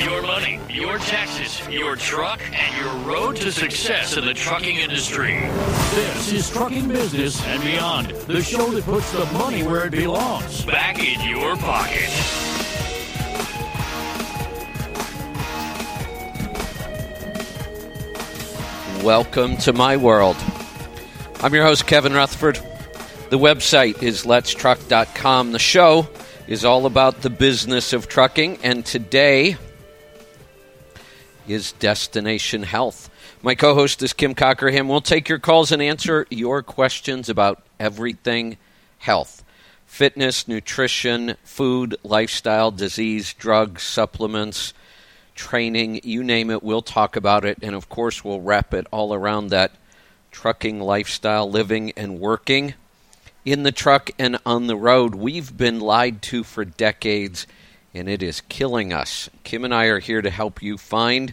your money, your taxes, your truck, and your road to success in the trucking industry. This is Trucking Business and Beyond, the show that puts the money where it belongs. Back in your pocket. Welcome to my world. I'm your host, Kevin Rutherford. The website is letstruck.com. The show is all about the business of trucking, and today is Destination Health. My co host is Kim Cockerham. We'll take your calls and answer your questions about everything health fitness, nutrition, food, lifestyle, disease, drugs, supplements training, you name it, we'll talk about it. And of course, we'll wrap it all around that trucking lifestyle, living and working in the truck and on the road. We've been lied to for decades, and it is killing us. Kim and I are here to help you find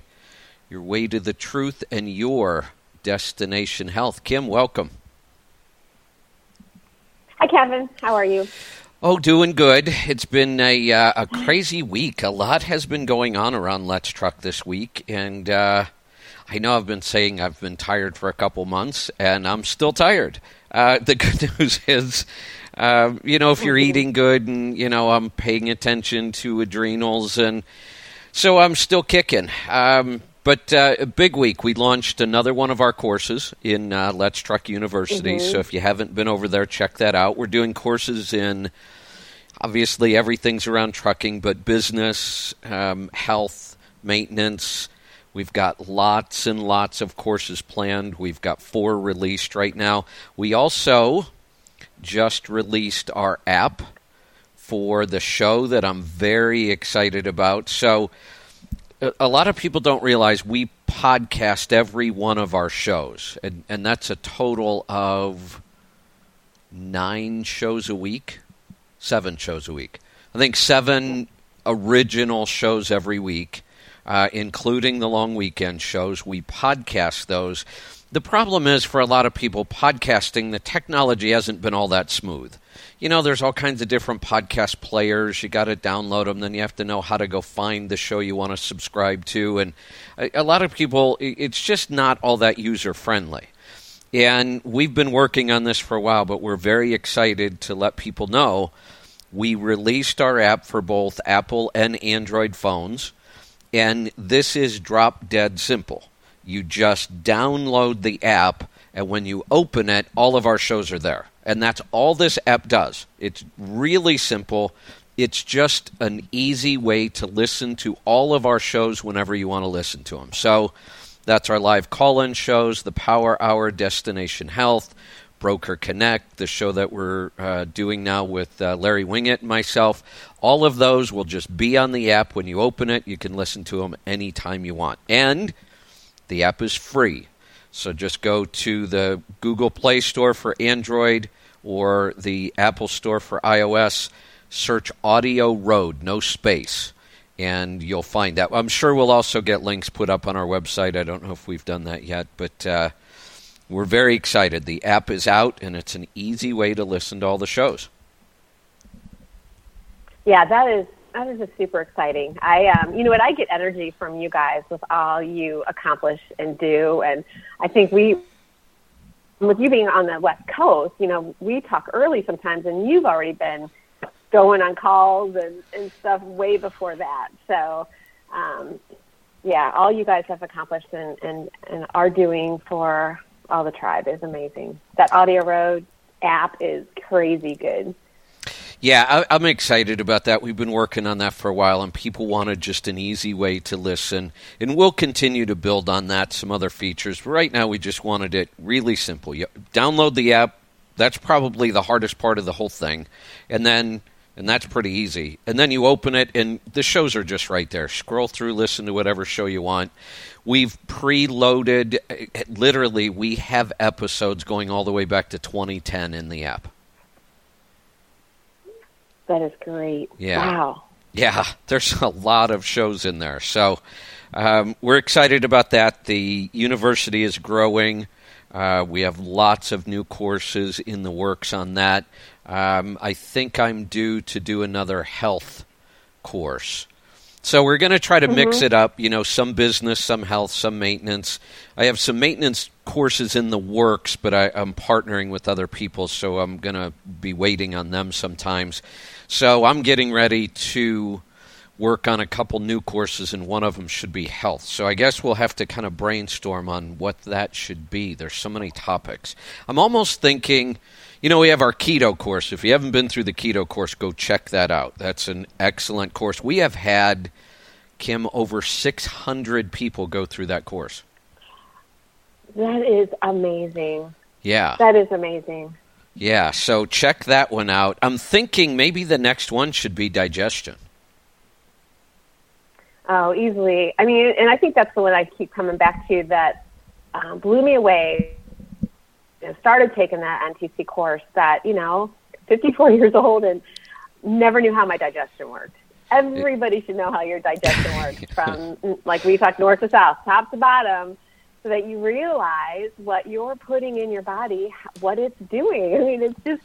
your way to the truth and your destination health. Kim, welcome. Hi, Kevin. How are you? Oh, doing good. It's been a uh, a crazy week. A lot has been going on around Let's Truck this week, and uh, I know I've been saying I've been tired for a couple months, and I'm still tired. Uh, the good news is, uh, you know, if you're eating good, and you know, I'm paying attention to adrenals, and so I'm still kicking. Um, but uh, a big week. We launched another one of our courses in uh, Let's Truck University. Mm-hmm. So if you haven't been over there, check that out. We're doing courses in obviously everything's around trucking, but business, um, health, maintenance. We've got lots and lots of courses planned. We've got four released right now. We also just released our app for the show that I'm very excited about. So a lot of people don't realize we podcast every one of our shows, and, and that's a total of nine shows a week, seven shows a week. I think seven original shows every week, uh, including the long weekend shows. We podcast those. The problem is for a lot of people, podcasting, the technology hasn't been all that smooth you know, there's all kinds of different podcast players. You got to download them, then you have to know how to go find the show you want to subscribe to. And a, a lot of people, it's just not all that user friendly. And we've been working on this for a while, but we're very excited to let people know we released our app for both Apple and Android phones. And this is drop dead simple. You just download the app, and when you open it, all of our shows are there. And that's all this app does. It's really simple. It's just an easy way to listen to all of our shows whenever you want to listen to them. So that's our live call in shows, the Power Hour, Destination Health, Broker Connect, the show that we're uh, doing now with uh, Larry Winget and myself. All of those will just be on the app. When you open it, you can listen to them anytime you want. And the app is free. So just go to the Google Play Store for Android or the Apple Store for iOS, search Audio Road, no space, and you'll find that. I'm sure we'll also get links put up on our website. I don't know if we've done that yet, but uh, we're very excited. The app is out, and it's an easy way to listen to all the shows. Yeah, that is that is super exciting. I, um, you know what, I get energy from you guys with all you accomplish and do, and I think we with you being on the West Coast, you know, we talk early sometimes, and you've already been going on calls and, and stuff way before that. So, um, yeah, all you guys have accomplished and, and, and are doing for all the tribe is amazing. That Audio Road app is crazy good. Yeah, I, am excited about that. We've been working on that for a while, and people wanted just an easy way to listen. And we'll continue to build on that, some other features. Right now, we just wanted it really simple. You download the app. That's probably the hardest part of the whole thing. And then, and that's pretty easy. And then you open it, and the shows are just right there. Scroll through, listen to whatever show you want. We've preloaded, eh, literally, we have episodes going all the way back to 2010 in the app. That is great. Yeah. Wow. Yeah, there's a lot of shows in there. So um, we're excited about that. The university is growing. Uh, we have lots of new courses in the works on that. Um, I think I'm due to do another health course. So we're going to try to mix it up, you know, some business, some health, some maintenance. I have some maintenance courses in the works, but I, I'm partnering with other people, so I'm going to be waiting on them sometimes. So I'm getting ready to work on a couple new courses, and one of them should be health. So I guess we'll have to kind of brainstorm on what that should be. There's so many topics. I'm almost thinking, you know, we have our keto course. If you haven't been through the keto course, go check that out. That's an excellent course. We have had, Kim, over 600 people go through that course. That is amazing. Yeah. That is amazing. Yeah, so check that one out. I'm thinking maybe the next one should be digestion. Oh, easily. I mean, and I think that's the one I keep coming back to that um, blew me away. Know, started taking that NTC course that, you know, 54 years old and never knew how my digestion worked. Everybody should know how your digestion works from, like we talked, north to south, top to bottom, so that you realize what you're putting in your body, what it's doing. I mean, it's just,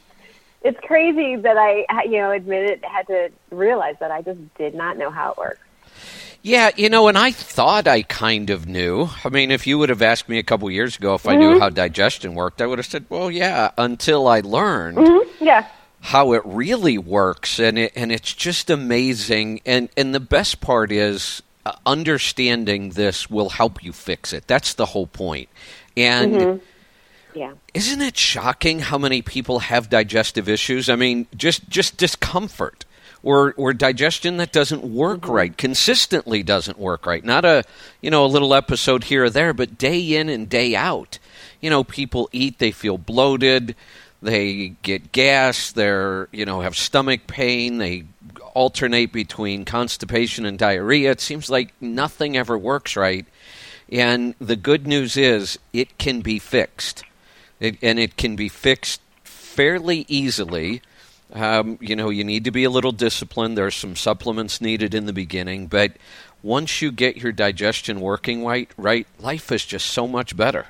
it's crazy that I, you know, admit it, had to realize that I just did not know how it works. Yeah, you know, and I thought I kind of knew. I mean, if you would have asked me a couple years ago if I knew how digestion worked, I would have said, "Well, yeah," until I learned Mm-hmm. Yeah. how it really works, and it and it's just amazing. And and the best part is uh, understanding this will help you fix it. That's the whole point. And Yeah. isn't it shocking how many people have digestive issues? I mean, just just discomfort or or digestion that doesn't work right, consistently doesn't work right. Not a you know a little episode here or there, but day in and day out. You know, people eat, they feel bloated, they get gas, they're you know have stomach pain, they alternate between constipation and diarrhea. It seems like nothing ever works right. And the good news is it can be fixed. It, and it can be fixed fairly easily. Um, you know, you need to be a little disciplined. There's some supplements needed in the beginning, but once you get your digestion working right, right, life is just so much better.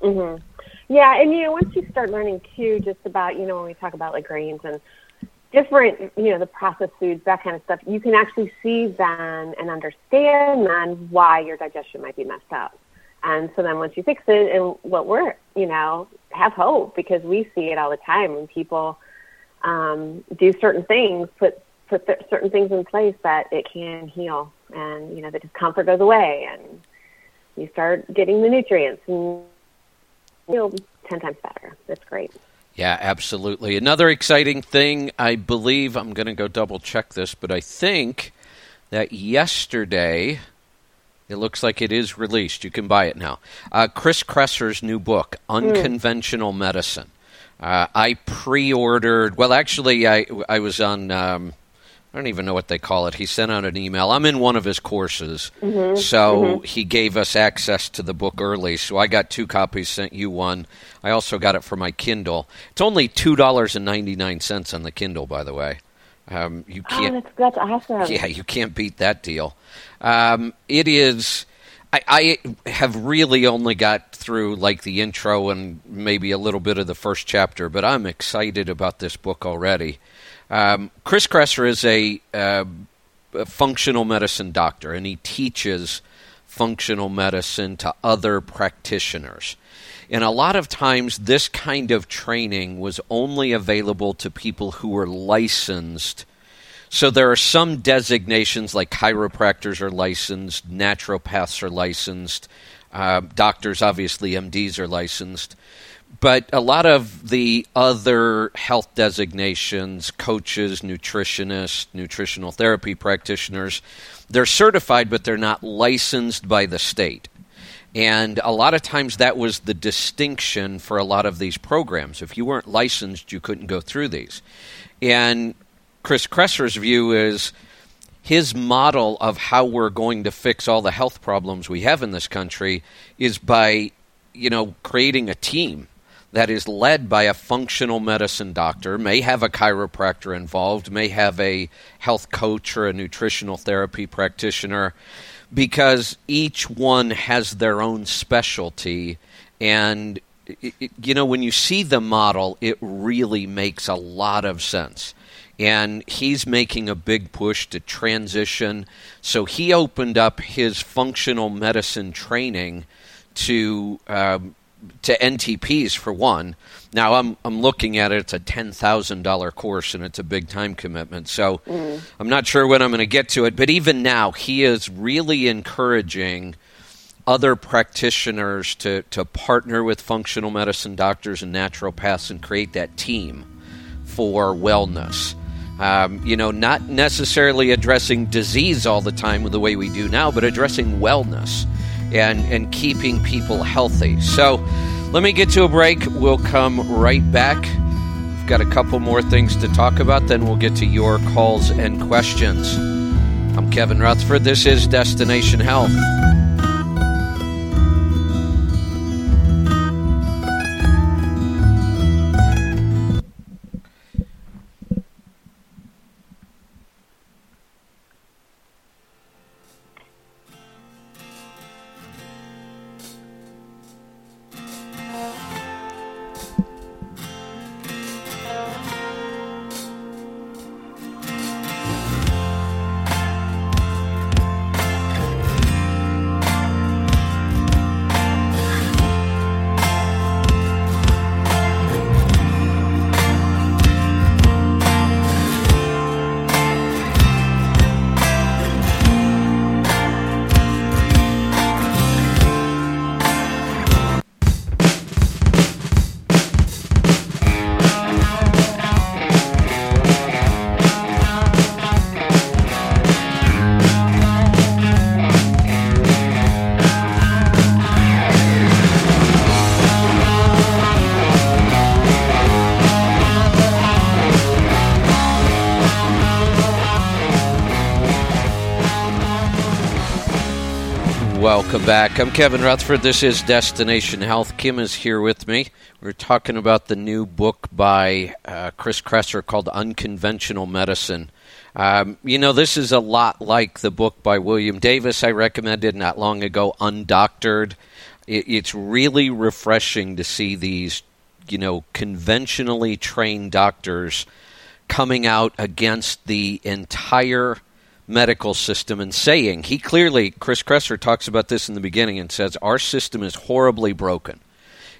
hmm Yeah, and you know, once you start learning too, just about you know when we talk about like grains and different, you know, the processed foods, that kind of stuff, you can actually see then and understand then why your digestion might be messed up. And so then once you fix it, and what we're, you know, have hope because we see it all the time when people um, do certain things, put put certain things in place that it can heal, and you know the discomfort goes away, and you start getting the nutrients and feel ten times better. That's great. Yeah, absolutely. Another exciting thing, I believe, I'm going to go double check this, but I think that yesterday, it looks like it is released. You can buy it now. Uh, Chris Kresser's new book, Unconventional Medicine. Uh, I pre ordered, well, actually, I, I was on. Um, I don't even know what they call it. He sent out an email. I'm in one of his courses, so he gave us access to the book early. So I got two copies, sent you one. I also got it for my Kindle. It's only two dollars and ninety nine cents on the Kindle, by the way. Um, you Oh, can't. that's that's awesome. Yeah, you can't beat that deal. Um, it is. I, I have really only got through like the intro and maybe a little bit of the first chapter, but I'm excited about this book already. Um, Chris Kresser is a, uh, a functional medicine doctor, and he teaches functional medicine to other practitioners. And a lot of times, this kind of training was only available to people who were licensed. So there are some designations, like chiropractors are licensed, naturopaths are licensed, uh, doctors, obviously, MDs are licensed. But a lot of the other health designations, coaches, nutritionists, nutritional therapy practitioners, they're certified, but they're not licensed by the state. And a lot of times that was the distinction for a lot of these programs. If you weren't licensed, you couldn't go through these. And Chris Kresser's view is his model of how we're going to fix all the health problems we have in this country is by, you know, creating a team that is led by a functional medicine doctor, may have a chiropractor involved, may have a health coach or a nutritional therapy practitioner, because each one has their own specialty. And, it, you know, when you see the model, it really makes a lot of sense. And he's making a big push to transition. So he opened up his functional medicine training to um, to NTPs for one. Now I'm I'm looking at it. It's a ten thousand dollar course and it's a big time commitment. So mm. I'm not sure when I'm going to get to it. But even now, he is really encouraging other practitioners to to partner with functional medicine doctors and naturopaths and create that team for wellness. Um, you know, not necessarily addressing disease all the time the way we do now, but addressing wellness and, and keeping people healthy. So let me get to a break. We'll come right back. We've got a couple more things to talk about, then we'll get to your calls and questions. I'm Kevin Rutherford. This is Destination Health. Welcome back. I'm Kevin Rutherford. This is Destination Health. Kim is here with me. We're talking about the new book by uh, Chris Kresser called Unconventional Medicine. Um, you know, this is a lot like the book by William Davis I recommended not long ago, Undoctored. It, it's really refreshing to see these, you know, conventionally trained doctors coming out against the entire medical system and saying he clearly Chris Kresser talks about this in the beginning and says our system is horribly broken.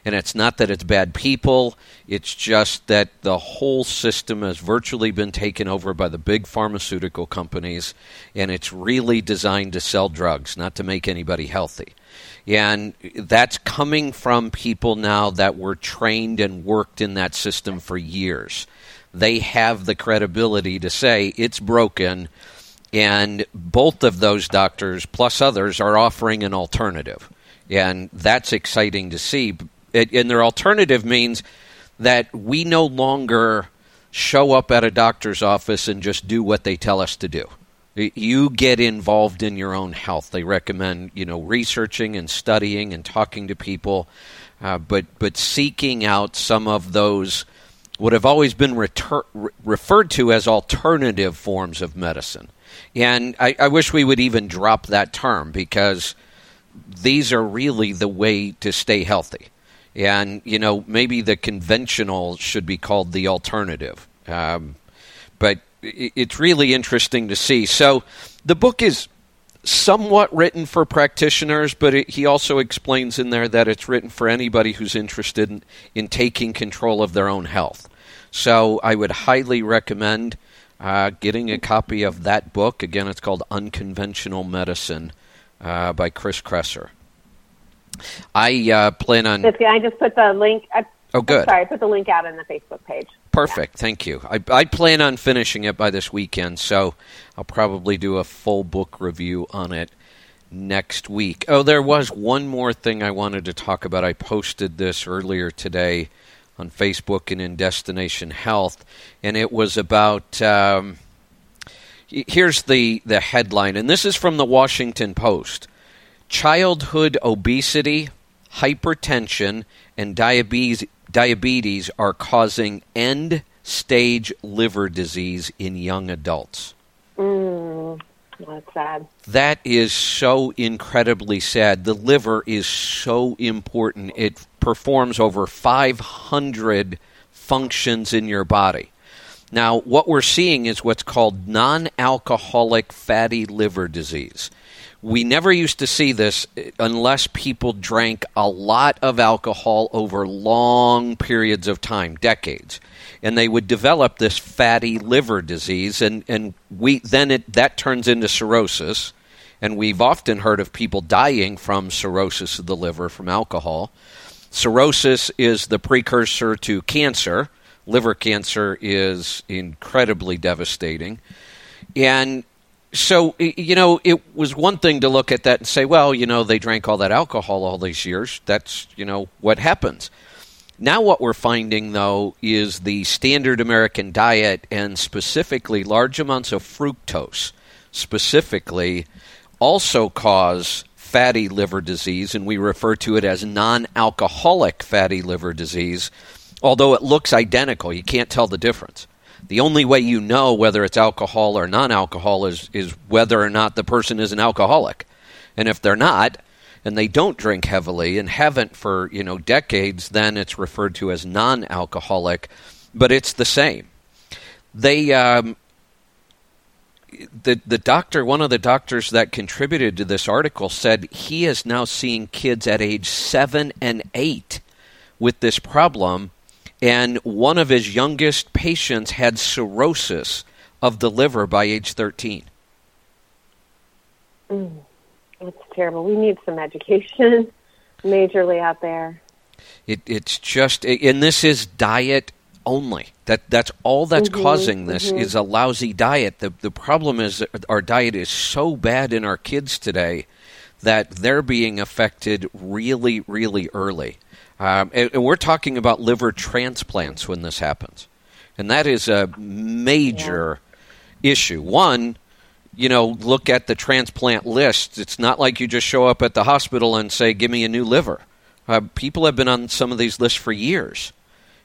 And it's not that it's bad people, it's just that the whole system has virtually been taken over by the big pharmaceutical companies, and it's really designed to sell drugs, not to make anybody healthy. And that's coming from people now that were trained and worked in that system for years. They have the credibility to say it's broken and both of those doctors, plus others, are offering an alternative. And that's exciting to see. And their alternative means that we no longer show up at a doctor's office and just do what they tell us to do. You get involved in your own health. They recommend, you know, researching and studying and talking to people, uh, but but seeking out some of those what have always been reter- referred to as alternative forms of medicine. And I, I wish we would even drop that term because these are really the way to stay healthy. And, you know, maybe the conventional should be called the alternative. Um, but it's really interesting to see. So the book is somewhat written for practitioners, but it, he also explains in there that it's written for anybody who's interested in, in taking control of their own health. So I would highly recommend uh, getting a copy of that book. Again, it's called Unconventional Medicine uh, by Chris Kresser. I uh, plan on. I just put the link. I, oh, good. sorry, I put the link out on the Facebook page. Perfect. Yeah. Thank you. I, I plan on finishing it by this weekend, so I'll probably do a full book review on it next week. Oh, there was one more thing I wanted to talk about. I posted this earlier today on Facebook and in Destination Health, and it was about. Um, here's the the headline, and this is from the Washington Post: Childhood obesity, hypertension, and diabetes diabetes are causing end stage liver disease in young adults. Mm, that's sad. That is so incredibly sad. The liver is so important. It performs over 500 functions in your body. Now, what we're seeing is what's called non alcoholic fatty liver disease. We never used to see this unless people drank a lot of alcohol over long periods of time, decades. And they would develop this fatty liver disease, and, and we then it, that turns into cirrhosis. And we've often heard of people dying from cirrhosis of the liver from alcohol. Cirrhosis is the precursor to cancer. Liver cancer is incredibly devastating. And so you know it was one thing to look at that and say well you know they drank all that alcohol all these years. That's you know what happens. Now what we're finding though is the standard american diet and specifically large amounts of fructose specifically also cause fatty liver disease and we refer to it as non-alcoholic fatty liver disease although it looks identical. You can't tell the difference the only way you know whether it's alcohol or non-alcohol is is whether or not the person is an alcoholic. And if they're not, and they don't drink heavily and haven't for you know decades, then it's referred to as non-alcoholic. But it's the same. They um, the the doctor, one of the doctors that contributed to this article, said he is now seeing kids at age seven and eight with this problem and one of his youngest patients had cirrhosis of the liver by age 13. Mm, that's terrible. We need some education majorly out there. It, it's just, and this is diet only. That that's all that's mm-hmm, causing this mm-hmm. is a lousy diet. The the problem is our diet is so bad in our kids today that they're being affected really really early. Um, and, and, we're talking about liver transplants when this happens. And that is a major yeah. issue. One, you know, look at the transplant list. It's not like you just show up at the hospital and say, give me a new liver. Uh, people have been on some of these lists for years.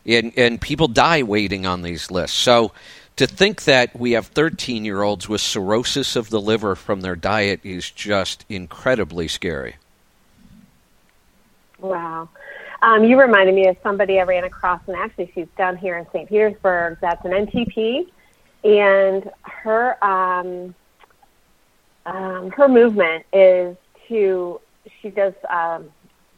And, and people die waiting on these lists. So to think that we have 13 year olds with cirrhosis of the liver from their diet is just incredibly scary. Wow. Um, you reminded me of somebody I ran across, and actually, she's down here in St. Petersburg. That's an NTP, and her um, um, her movement is to she does um,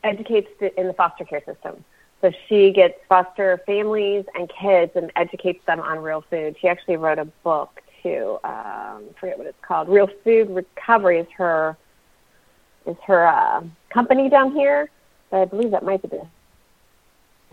educates in the foster care system. So she gets foster families and kids and educates them on real food. She actually wrote a book too. Um, forget what it's called. Real Food Recovery is her is her uh, company down here But I believe that might be the,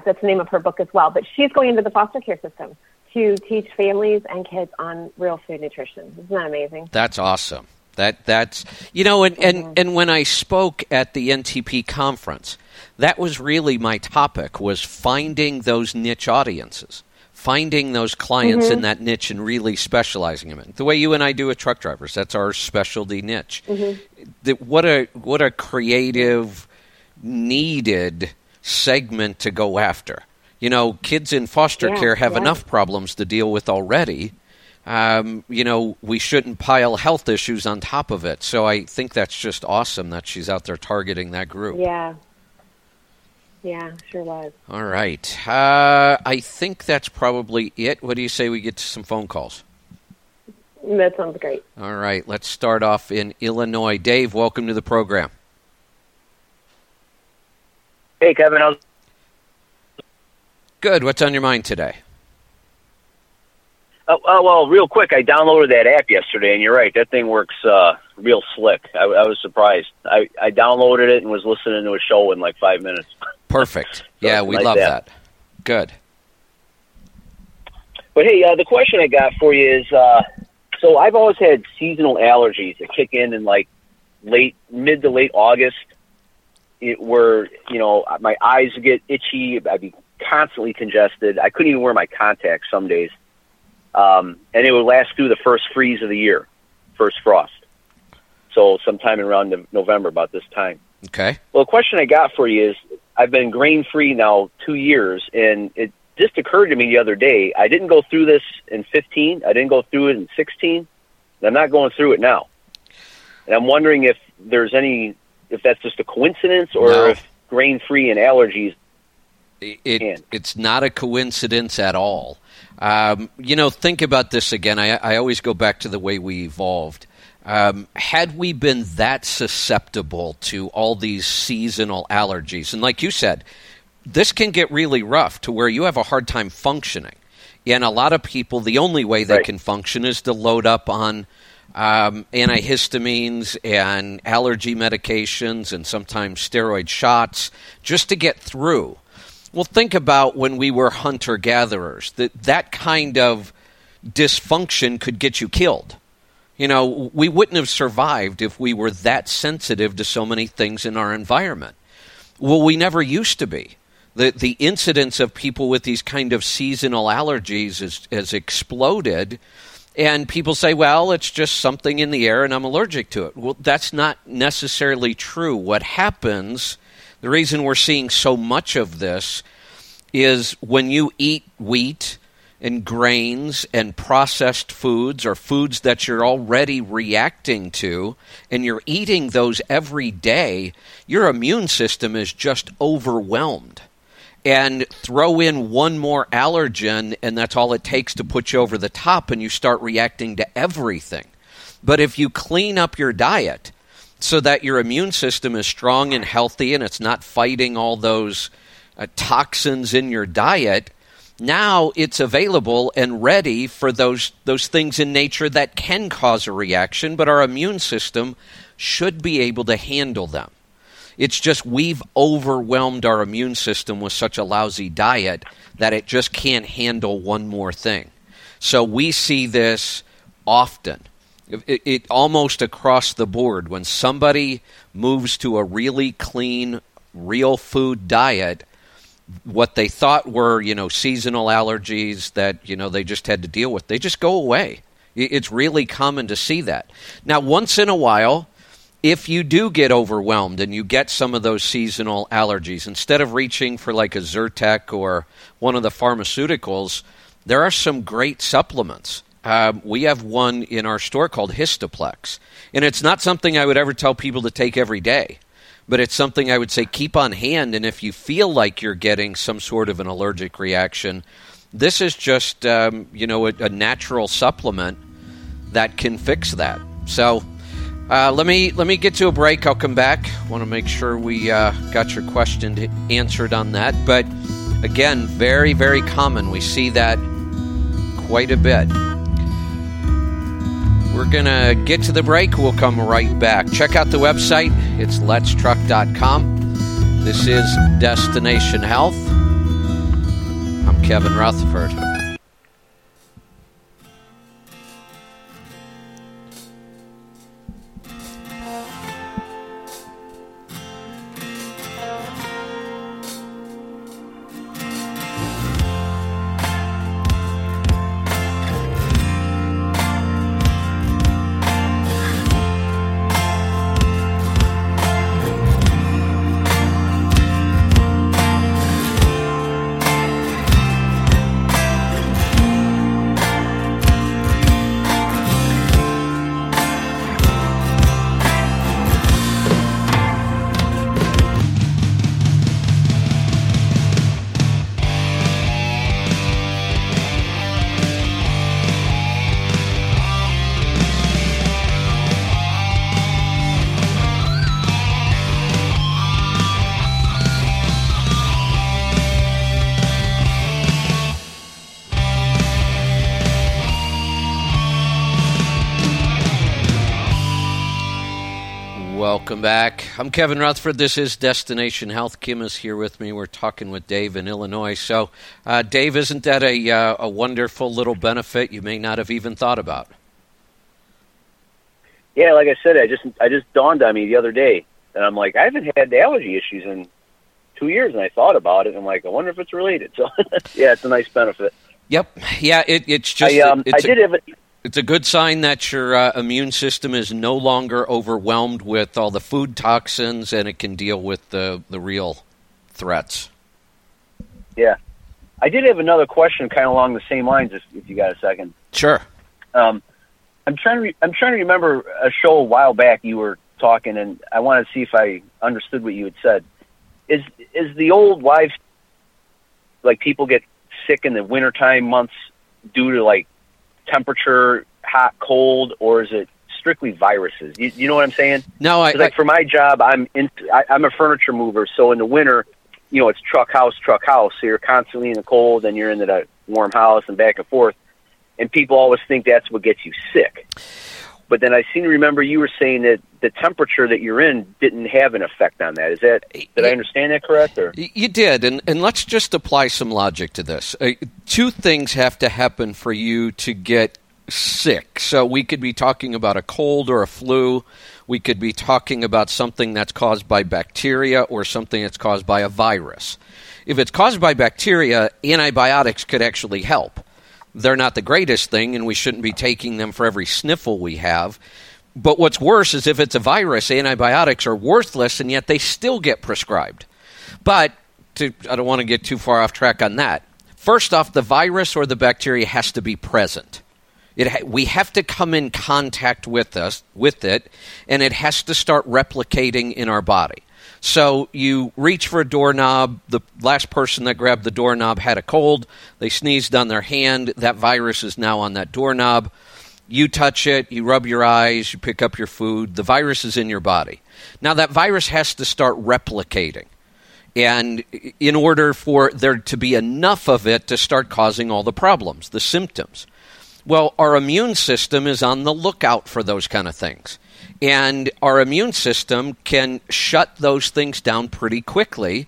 that's the name of her book as well. But she's going into the foster care system to teach families and kids on real food nutrition. Isn't that amazing? That's awesome. That that's you know, and and, mm-hmm. and when I spoke at the NTP conference, that was really my topic was finding those niche audiences finding those clients mm-hmm. in that niche and really specializing them in the way you and I do with truck drivers. That's our specialty niche. Mm-hmm. The, what a what a creative needed segment to go after. You know, kids in foster yeah, care have yeah. enough problems to deal with already. Um, you know, we shouldn't pile health issues on top of it. So I think that's just awesome that she's out there targeting that group. Yeah. Yeah, sure was. All right. Uh, I think that's probably it. What do you say we get to some phone calls? That sounds great. All right. Let's start off in Illinois. Dave, welcome to the program. Hey, Kevin. How's Good. What's on your mind today? Uh, uh, well, real quick, I downloaded that app yesterday, and you're right, that thing works uh, real slick. I, I was surprised. I, I downloaded it and was listening to a show in like five minutes. Perfect. so yeah, we love app. that. Good. But hey, uh, the question I got for you is: uh, so I've always had seasonal allergies that kick in in like late, mid to late August, it, where you know my eyes would get itchy. I'd be constantly congested. I couldn't even wear my contacts some days, um, and it would last through the first freeze of the year, first frost. So sometime around November, about this time. Okay. Well, the question I got for you is: I've been grain free now two years, and it just occurred to me the other day. I didn't go through this in 15. I didn't go through it in 16. I'm not going through it now. And I'm wondering if there's any if that's just a coincidence or no. if grain free and allergies. It, it's not a coincidence at all. Um, you know, think about this again. I, I always go back to the way we evolved. Um, had we been that susceptible to all these seasonal allergies, and like you said, this can get really rough to where you have a hard time functioning. And a lot of people, the only way they Right. can function is to load up on um, antihistamines and allergy medications and sometimes steroid shots just to get through. Well, think about when we were hunter gatherers. That that kind of dysfunction could get you killed. You know, we wouldn't have survived if we were that sensitive to so many things in our environment. Well, we never used to be. The the incidence of people with these kind of seasonal allergies has, has exploded and people say, well, it's just something in the air and I'm allergic to it. Well, that's not necessarily true. What happens, the reason we're seeing so much of this is when you eat wheat and grains and processed foods or foods that you're already reacting to and you're eating those every day, your immune system is just overwhelmed and throw in one more allergen, and that's all it takes to put you over the top, and you start reacting to everything. But if you clean up your diet so that your immune system is strong and healthy and it's not fighting all those uh, toxins in your diet, now it's available and ready for those those things in nature that can cause a reaction, but our immune system should be able to handle them. It's just we've overwhelmed our immune system with such a lousy diet that it just can't handle one more thing. So we see this often. It, it almost across the board when somebody moves to a really clean, real food diet, what they thought were, you know, seasonal allergies that, you know, they just had to deal with, they just go away. It's really common to see that. Now, once in a while, if you do get overwhelmed and you get some of those seasonal allergies, instead of reaching for like a Zyrtec or one of the pharmaceuticals, there are some great supplements. Um, we have one in our store called Histoplex. And it's not something I would ever tell people to take every day, but it's something I would say keep on hand. And if you feel like you're getting some sort of an allergic reaction, this is just, um, you know, a, a natural supplement that can fix that. So, uh, let me let me get to a break. I'll come back. Want to make sure we uh, got your question answered on that. But again, very very common. We see that quite a bit. We're gonna get to the break. We'll come right back. Check out the website. It's letstruck.com. This is Destination Health. I'm Kevin Rutherford. Back. I'm Kevin Rutherford. This is Destination Health. Kim is here with me. We're talking with Dave in Illinois. So, uh, Dave, isn't that a, uh, a wonderful little benefit you may not have even thought about? Yeah, like I said, I just I just dawned on me the other day, and I'm like, I haven't had allergy issues in two years, and I thought about it, and I'm like, I wonder if it's related. So, yeah, it's a nice benefit. Yep. Yeah, it, it's just I um it's, I a, did have a, it's a good sign that your uh, immune system is no longer overwhelmed with all the food toxins and it can deal with the, the real threats. yeah, I did have another question, kind of along the same lines. If, if you got a second. Sure. Um, I'm trying to re- I'm trying to remember a show a while back you were talking, and I want to see if I understood what you had said. Is is the old wives like people get sick in the wintertime months due to like temperature, hot, cold, or is it strictly viruses? You, you know what I'm saying? No, I like I for my job, I'm in, I, I'm a furniture mover, so in the winter, you know, it's truck house, truck house. So you're constantly in the cold, and you're in the warm house, and back and forth. And people always think that's what gets you sick. But then I seem to remember you were saying that the temperature that you're in didn't have an effect on that. Is that did I understand that correct? Or You did, and, and let's just apply some logic to this. Uh, two things have to happen for you to get sick. So we could be talking about a cold or a flu. We could be talking about something that's caused by bacteria or something that's caused by a virus. If it's caused by bacteria, antibiotics could actually help. They're not the greatest thing, and we shouldn't be taking them for every sniffle we have. But what's worse is if it's a virus, antibiotics are worthless, and yet they still get prescribed. But to, I don't want to get too far off track on that. First off, the virus or the bacteria has to be present. It we have to come in contact with us with it, and it has to start replicating in our body. So you reach for a doorknob. The last person that grabbed the doorknob had a cold. They sneezed on their hand. That virus is now on that doorknob. You touch it, you rub your eyes, you pick up your food. The virus is in your body. Now that virus has to start replicating. And in order for there to be enough of it to start causing all the problems, the symptoms. Well, our immune system is on the lookout for those kind of things. And our immune system can shut those things down pretty quickly.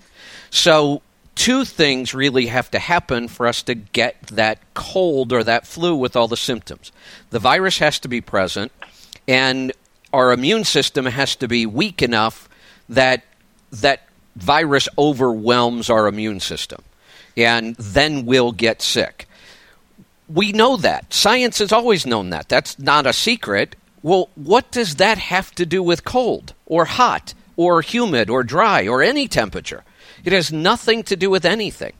So, two things really have to happen for us to get that cold or that flu with all the symptoms. The virus has to be present, and our immune system has to be weak enough that that virus overwhelms our immune system. And then we'll get sick we know that. Science has always known that. That's not a secret. Well, what does that have to do with cold or hot or humid or dry or any temperature? It has nothing to do with anything.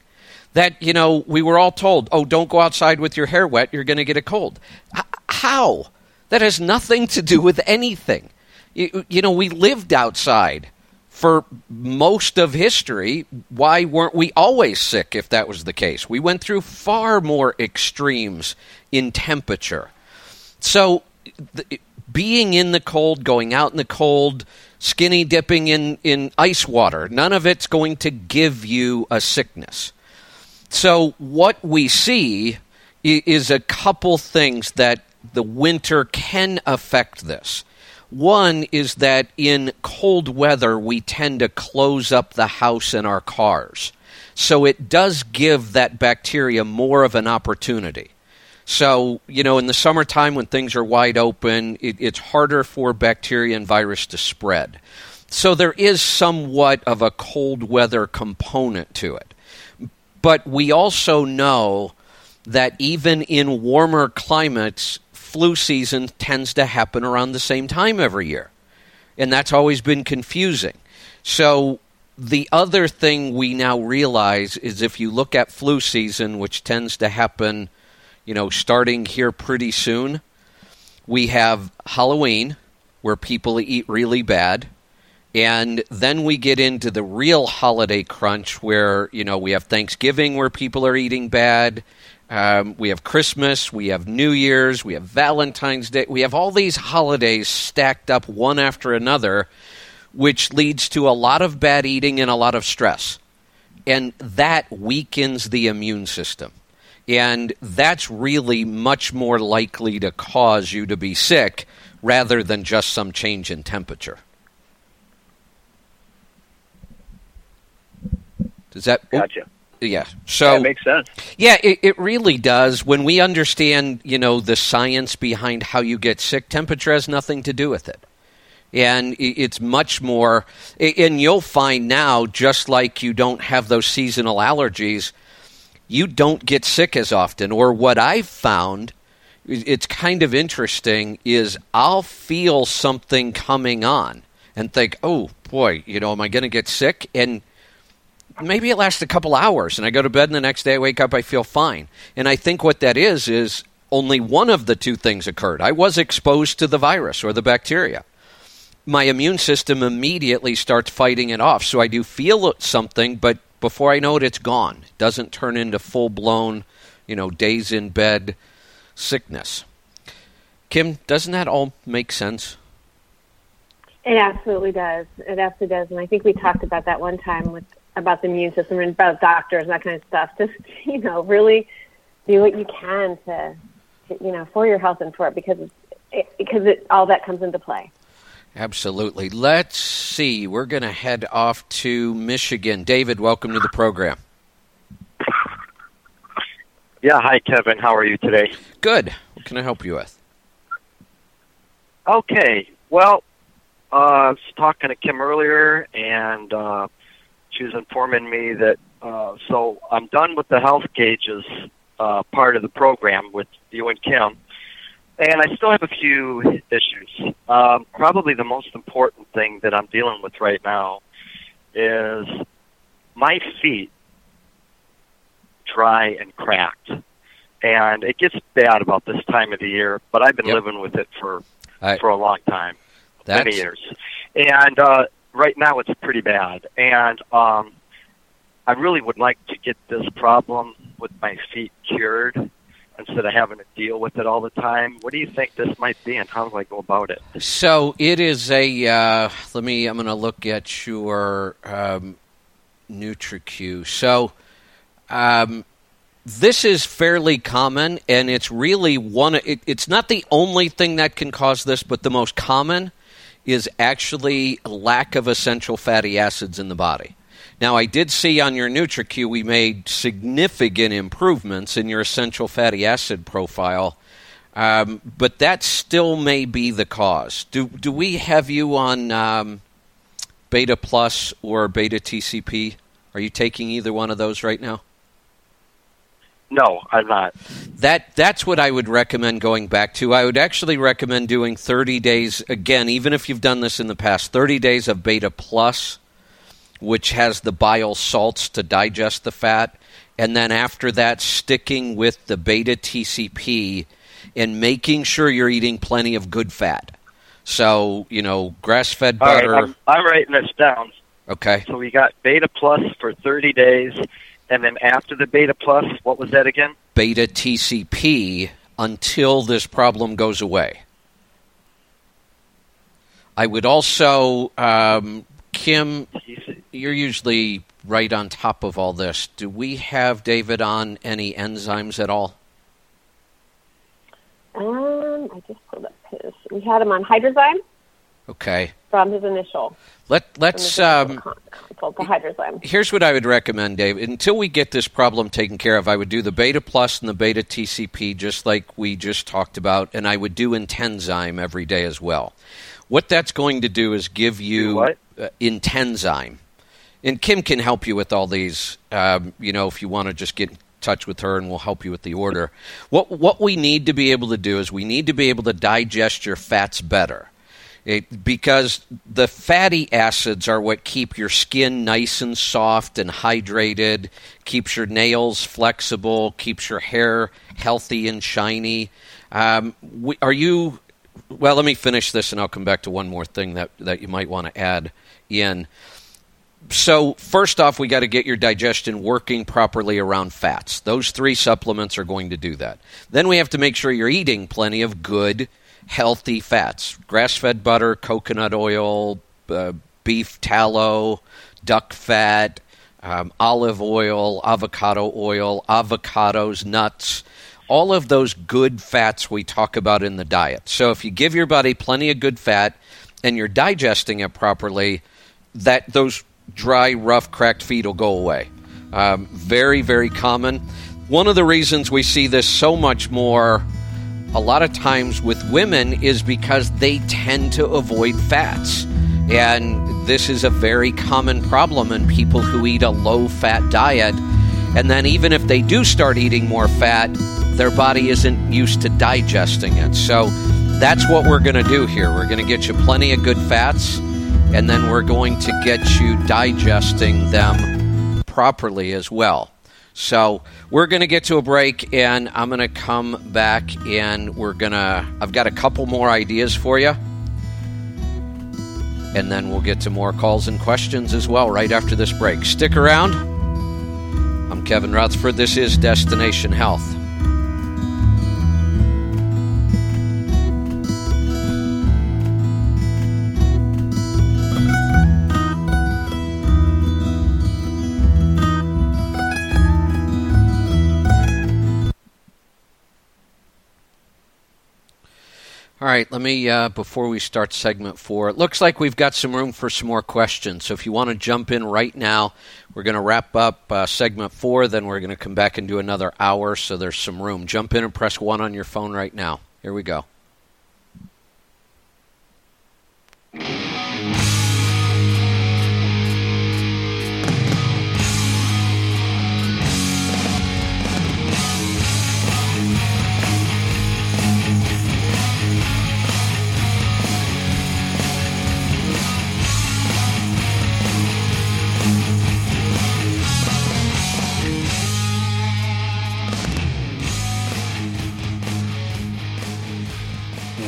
That, you know, we were all told, oh, don't go outside with your hair wet, you're going to get a cold. H- how? That has nothing to do with anything. You, you know, we lived outside for most of history, why weren't we always sick if that was the case? We went through far more extremes in temperature. So, being in the cold, going out in the cold, skinny dipping in, in ice water, none of it's going to give you a sickness. So, what we see is a couple things that the winter can affect this. One is that in cold weather, we tend to close up the house and our cars. So it does give that bacteria more of an opportunity. So, you know, in the summertime when things are wide open, it, it's harder for bacteria and virus to spread. So there is somewhat of a cold weather component to it. But we also know that even in warmer climates, flu season tends to happen around the same time every year. And that's always been confusing. So, the other thing we now realize is if you look at flu season, which tends to happen, you know, starting here pretty soon, we have Halloween, where people eat really bad. And then we get into the real holiday crunch where, you know, we have Thanksgiving where people are eating bad. Um, we have Christmas, we have New Year's, we have Valentine's Day. We have all these holidays stacked up one after another, which leads to a lot of bad eating and a lot of stress. And that weakens the immune system. And that's really much more likely to cause you to be sick rather than just some change in temperature. Does that? oh, gotcha. yeah. So that makes sense. yeah, it, it really does. When we understand, you know, the science behind how you get sick, temperature has nothing to do with it. And it's much more, and you'll find now, just like you don't have those seasonal allergies, you don't get sick as often. Or what I've found, it's kind of interesting, is I'll feel something coming on and think, oh boy, you know, am I going to get sick? And maybe it lasts a couple hours and I go to bed and the next day I wake up I feel fine. And I think what that is is only one of the two things occurred. I was exposed to the virus or the bacteria. My immune system immediately starts fighting it off. So I do feel something, but before I know it, it's gone. It doesn't turn into full blown you know, days in bed sickness. Kim, doesn't that all make sense? It absolutely does. It absolutely does. And I think we talked about that one time with about the immune system and about doctors and that kind of stuff. Just you know, really do what you can to, to you know, for your health and for it because it, because it, all that comes into play. Absolutely. Let's see. We're going to head off to Michigan. David, welcome to the program. Yeah, hi Kevin. How are you today? Good. What can I help you with? Okay. Well, uh, I was talking to Kim earlier, and uh, she was informing me that uh, so I'm done with the health gauges uh, part of the program with you and Kim, and I still have a few issues. Um, probably the most important thing that I'm dealing with right now is my feet dry and cracked. And it gets bad about this time of the year, but I've been Yep. living with it for I- for a long time, That's, many years. And uh, right now it's pretty bad. And um, I really would like to get this problem with my feet cured instead of having to deal with it all the time. What do you think this might be, and how do I go about it? So it is a. Uh, let me. I'm going to look at your um, NutriQ. So um, this is fairly common, and it's really one. It, it's not the only thing that can cause this, but the most common is actually lack of essential fatty acids in the body. Now, I did see on your NutriQ we made significant improvements in your essential fatty acid profile, um, but that still may be the cause. Do do we have you on um, Beta Plus or Beta TCP? Are you taking either one of those right now? No, I'm not. That that's what I would recommend going back to. I would actually recommend doing 30 days again, even if you've done this in the past. 30 days of Beta Plus, which has the bile salts to digest the fat, and then after that, sticking with the Beta TCP and making sure you're eating plenty of good fat. So you know, grass-fed All right, butter. I'm, I'm writing this down. okay, So we got Beta Plus for 30 days, and then after the Beta Plus, what was that again? Beta TCP until this problem goes away. I would also, um, Kim, you're usually right on top of all this. Do we have David on any enzymes at all? Um, I just pulled up his. We had him on Hydrozyme Okay. from his initial. Let let's his initial um, con- consult for Hydrozyme. here's what I would recommend, Dave. Until we get this problem taken care of, I would do the Beta Plus and the Beta TCP just like we just talked about, and I would do Intenzyme every day as well. What that's going to do is give you Do what? Uh, Intenzyme. And Kim can help you with all these, um, you know, if you want to just get in touch with her and we'll help you with the order. What, what we need to be able to do is we need to be able to digest your fats better. It, because the fatty acids are what keep your skin nice and soft and hydrated, keeps your nails flexible, keeps your hair healthy and shiny. Um, we, are you? Well, let me finish this, and I'll come back to one more thing that that you might want to add in. So, first off, we got to get your digestion working properly around fats. Those three supplements are going to do that. Then we have to make sure you're eating plenty of good, healthy fats grass fed butter, coconut oil, uh, beef tallow, duck fat, um, olive oil, avocado oil, avocados, nuts. All of those good fats we talk about in the diet. So, if you give your body plenty of good fat and you're digesting it properly, that those dry, rough, cracked feet will go away. Um, very, very common. One of the reasons we see this so much more a lot of times with women is because they tend to avoid fats. And this is a very common problem in people who eat a low fat diet. And then, even if they do start eating more fat, their body isn't used to digesting it. So, that's what we're going to do here. We're going to get you plenty of good fats, and then we're going to get you digesting them properly as well. So we're going to get to a break, and I'm going to come back, and we're going to. I've got a couple more ideas for you, and then we'll get to more calls and questions as well right after this break. Stick around. I'm Kevin Rutherford. This is Destination Health. Right, let me, uh, before we start segment four, it looks like we've got some room for some more questions. So if you want to jump in right now, we're going to wrap up uh, segment four, then we're going to come back and do another hour, so there's some room. Jump in and press one on your phone right now. Here we go.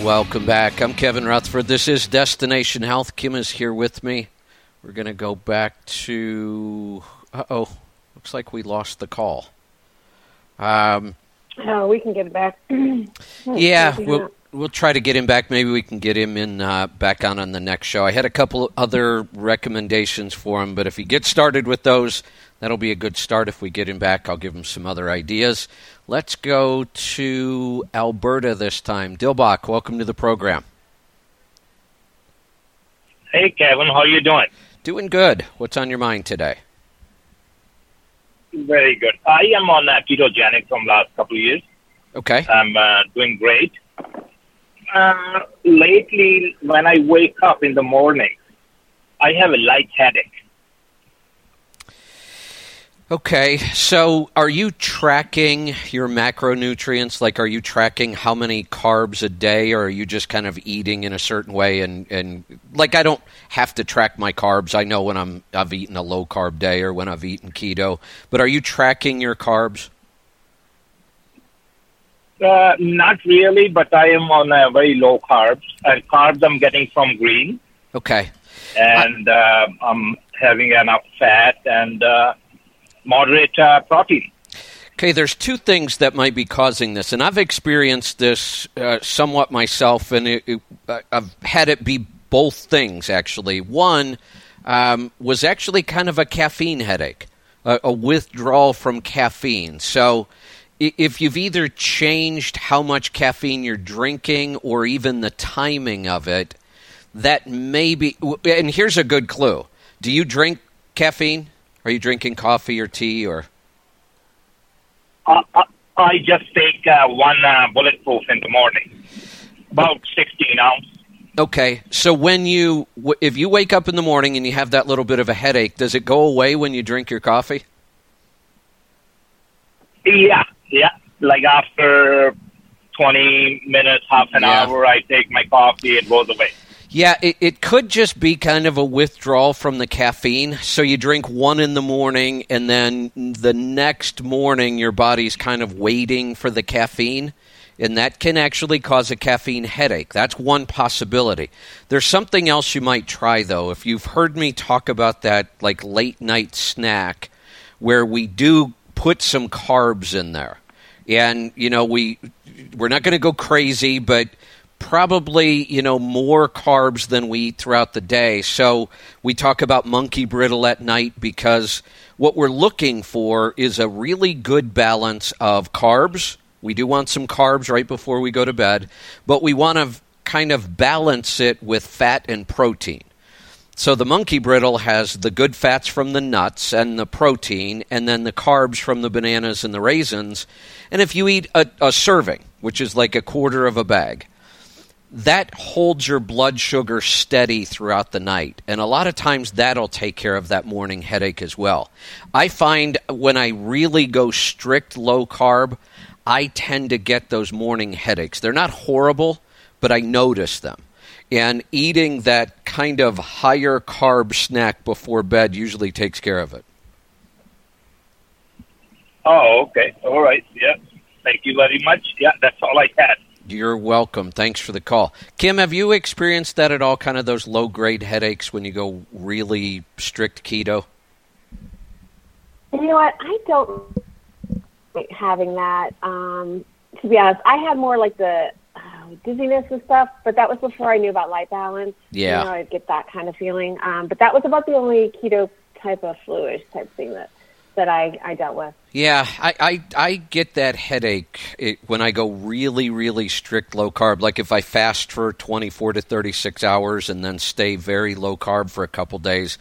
Welcome back. I'm Kevin Rutherford. This is Destination Health. Kim is here with me. We're going to go back to. Uh oh. Looks like we lost the call. Um, Oh, we can get it back. yeah, we'll we'll try to get him back. Maybe we can get him in uh, back on on the next show. I had a couple other recommendations for him, but if he gets started with those, that'll be a good start. If we get him back, I'll give him some other ideas. Let's go to Alberta this time. Dilbach, welcome to the program. Hey, Kevin, how are you doing? Doing good. What's on your mind today? Very good. I am on uh, ketogenic from last couple of years. Okay. I'm uh, doing great. Uh, lately, when I wake up in the morning, I have a light headache. Okay, so are you tracking your macronutrients? Like, are you tracking how many carbs a day, or are you just kind of eating in a certain way? And, and like, I don't have to track my carbs. I know when I'm I've eaten a low carb day or when I've eaten keto. But are you tracking your carbs? Uh, not really, but I am on a very low carbs. And carbs I'm getting from green, Okay, and uh, I'm having enough fat and uh, moderate uh, protein. Okay, there's two things that might be causing this, and I've experienced this uh, somewhat myself, and it, it, uh, I've had it be both things actually. One um, was actually kind of a caffeine headache, a, a withdrawal from caffeine. So, if you've either changed how much caffeine you're drinking or even the timing of it, that may be. And here's a good clue: Do you drink caffeine? Are you drinking coffee or tea or? Uh, uh, I just take uh, one uh, bulletproof in the morning, about 16 ounce. Okay, so when you if you wake up in the morning and you have that little bit of a headache, does it go away when you drink your coffee? Yeah, yeah. Like after 20 minutes, half an Yeah. hour, I take my coffee, it goes away. Yeah, it, it could just be kind of a withdrawal from the caffeine. So you drink one in the morning, and then the next morning your body's kind of waiting for the caffeine, and that can actually cause a caffeine headache. That's one possibility. There's something else you might try, though. If you've heard me talk about that, like late night snack, where we do put some carbs in there, and you know we we're not going to go crazy, but probably you know more carbs than we eat throughout the day. So we talk about monkey brittle at night because what we're looking for is a really good balance of carbs. We do want some carbs right before we go to bed, but we want to kind of balance it with fat and protein. So the monkey brittle has the good fats from the nuts and the protein, and then the carbs from the bananas and the raisins. And if you eat a, a serving, which is like a quarter of a bag, that holds your blood sugar steady throughout the night. And a lot of times that'll take care of that morning headache as well. I find when I really go strict low carb, I tend to get those morning headaches. They're not horrible, but I notice them. And eating that kind of higher carb snack before bed usually takes care of it. Oh, okay. All right. Yeah. Thank you very much. Yeah, that's all I had. You're welcome. Thanks for the call. Kim, have you experienced that at all? Kind of those low grade headaches when you go really strict keto? You know what? I don't like having that. Um, to be honest, I had more like the uh, dizziness and stuff, but that was before I knew about LyteBalance. Yeah. You know, I'd get that kind of feeling. Um, but that was about the only keto type of fluish type thing that that I, I dealt with. Yeah, I, I, I get that headache it, when I go really, really strict low carb. Like if I fast for 24 to 36 hours and then stay very low carb for a couple days,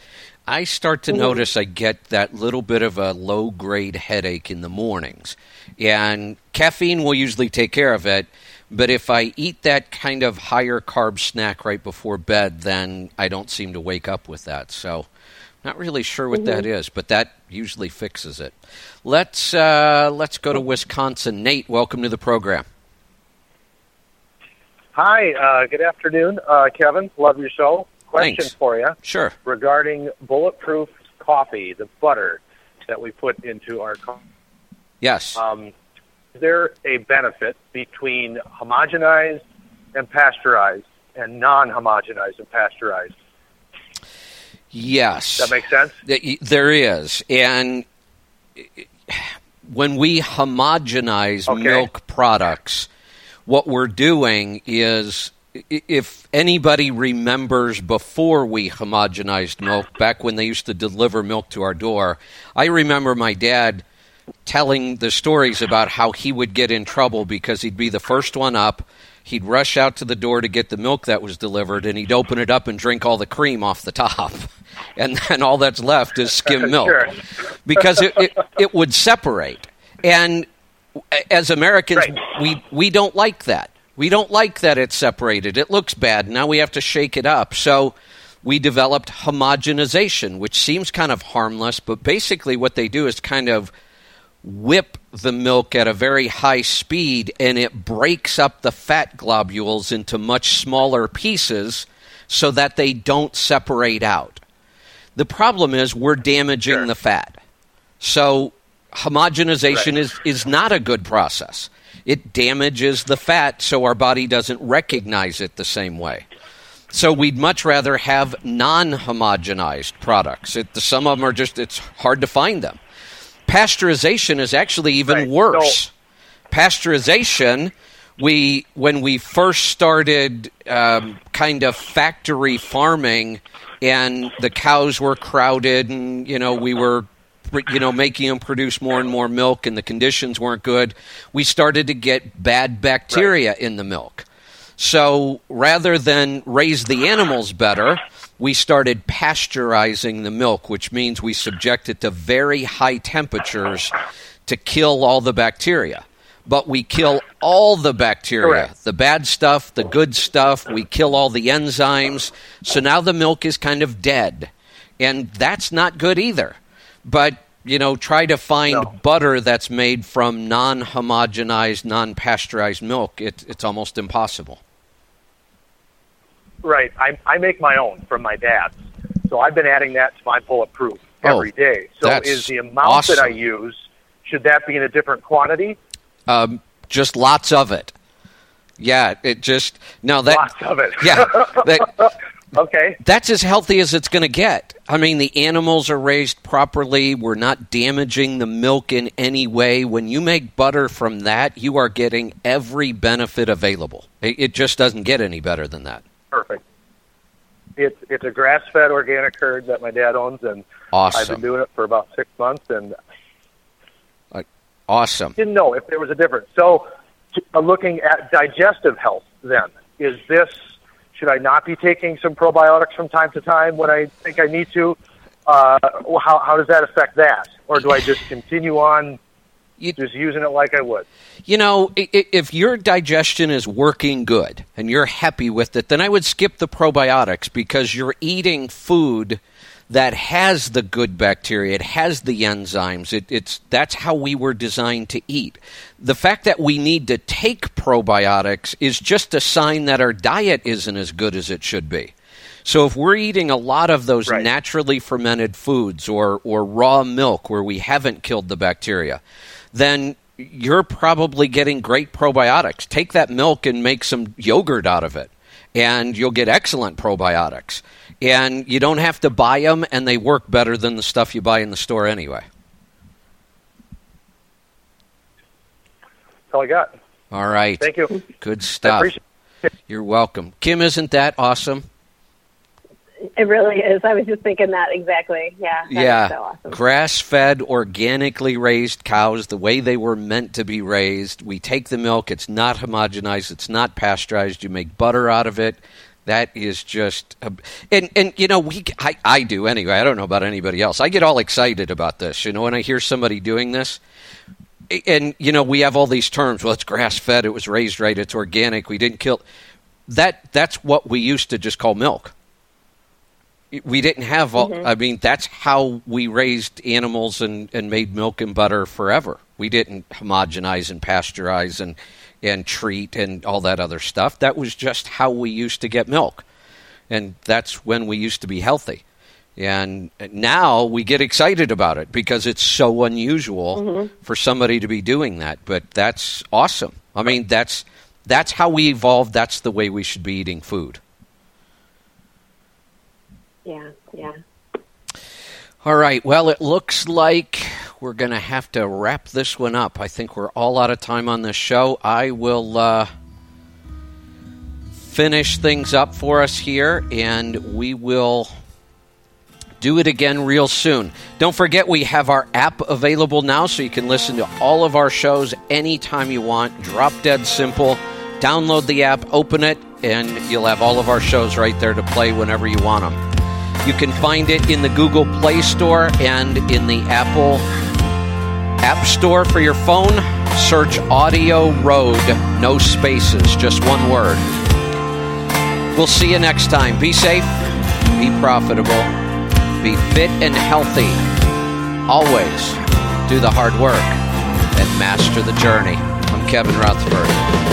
I start to mm-hmm. notice I get that little bit of a low grade headache in the mornings. And caffeine will usually take care of it. But if I eat that kind of higher carb snack right before bed, then I don't seem to wake up with that. So, not really sure what that is, but that usually fixes it. Let's uh, let's go to Wisconsin. Nate, welcome to the program. Hi, uh, good afternoon, uh, Kevin. Love your show. Question Thanks. for you Sure. regarding bulletproof coffee, the butter that we put into our coffee. Yes. Um, is there a benefit between homogenized and pasteurized and non-homogenized and pasteurized? Yes. That makes sense? There is, and when we homogenize Okay. milk products, what we're doing is, if anybody remembers before we homogenized milk, back when they used to deliver milk to our door, I remember my dad telling the stories about how he would get in trouble because he'd be the first one up. He'd rush out to the door to get the milk that was delivered, and he'd open it up and drink all the cream off the top. And then all that's left is skim milk Sure. because it, it, it would separate. And as Americans, Right. we, we don't like that. We don't like that it's separated. It looks bad. Now we have to shake it up. So we developed homogenization, which seems kind of harmless, but basically what they do is kind of whip the milk at a very high speed and it breaks up the fat globules into much smaller pieces so that they don't separate out. The problem is we're damaging Sure. the fat. So homogenization is, is not a good process. It damages the fat so our body doesn't recognize it the same way. So we'd much rather have non-homogenized products. It, some of them are just it's hard to find them. Pasteurization is actually even Right. worse. Pasteurization, we when we first started um, kind of factory farming, and the cows were crowded, and you know we were you know making them produce more and more milk, and the conditions weren't good. We started to get bad bacteria in the milk. So rather than raise the animals better, we started pasteurizing the milk, which means we subject it to very high temperatures to kill all the bacteria. But we kill all the bacteria, Correct. the bad stuff, the good stuff. We kill all the enzymes. So now the milk is kind of dead. And that's not good either. But, you know, try to find No. butter that's made from non homogenized, non pasteurized milk. It, it's almost impossible. Right. I, I make my own from my dad's. So I've been adding that to my bulletproof Oh, every day. So is the amount that I use, should that be in a different quantity? Um, just lots of it. Yeah, it just no that Lots of it. yeah that Okay. that's as healthy as it's going to get. I mean, the animals are raised properly. We're not damaging the milk in any way. When you make butter from that, you are getting every benefit available. It, it just doesn't get any better than that. Perfect. It's it's a grass fed organic herd that my dad owns, and I've been doing it for about six months, and awesome. didn't know if there was a difference. So, uh, looking at digestive health, then is this should I not be taking some probiotics from time to time when I think I need to? Uh, how how does that affect that, or do I just continue on You- just using it like I would? You know, if your digestion is working good and you're happy with it, then I would skip the probiotics because you're eating food that has the good bacteria, it has the enzymes. It, it's that's how we were designed to eat. The fact that we need to take probiotics is just a sign that our diet isn't as good as it should be. So if we're eating a lot of those Right. naturally fermented foods or or raw milk where we haven't killed the bacteria, then you're probably getting great probiotics. Take that milk and make some yogurt out of it, and you'll get excellent probiotics. And you don't have to buy them, and they work better than the stuff you buy in the store anyway. That's all I got. All right. Thank you. Good stuff. You're welcome. Kim, isn't that awesome? It really is. I was just thinking that exactly. Yeah. that yeah, So awesome. grass-fed, organically raised cows, the way they were meant to be raised. We take the milk; it's not homogenized, it's not pasteurized. You make butter out of it. That is just, a, and and you know we I, I do anyway. I don't know about anybody else. I get all excited about this. You know, when I hear somebody doing this, and you know we have all these terms. Well, it's grass-fed. It was raised right. It's organic. We didn't kill. That that's what we used to just call milk we didn't have all mm-hmm. i mean that's how we raised animals and, and made milk and butter forever. We didn't homogenize and pasteurize and and treat and all that other stuff. That was just how we used to get milk. And that's when we used to be healthy. And now we get excited about it because it's so unusual mm-hmm. for somebody to be doing that. But that's awesome. I mean that's that's how we evolved. That's the way we should be eating food Yeah. All right. Well, it looks like we're going to have to wrap this one up. I think we're all out of time on this show. I will uh, finish things up for us here, and we will do it again real soon. Don't forget, we have our app available now, so you can listen to all of our shows anytime you want. Drop dead simple. Download the app, open it, and you'll have all of our shows right there to play whenever you want them. You can find it in the Google Play Store and in the Apple App Store for your phone. Search Audio Road, no spaces, just one word. We'll see you next time. Be safe, be profitable, be fit and healthy. Always do the hard work and master the journey. I'm Kevin Rutherford.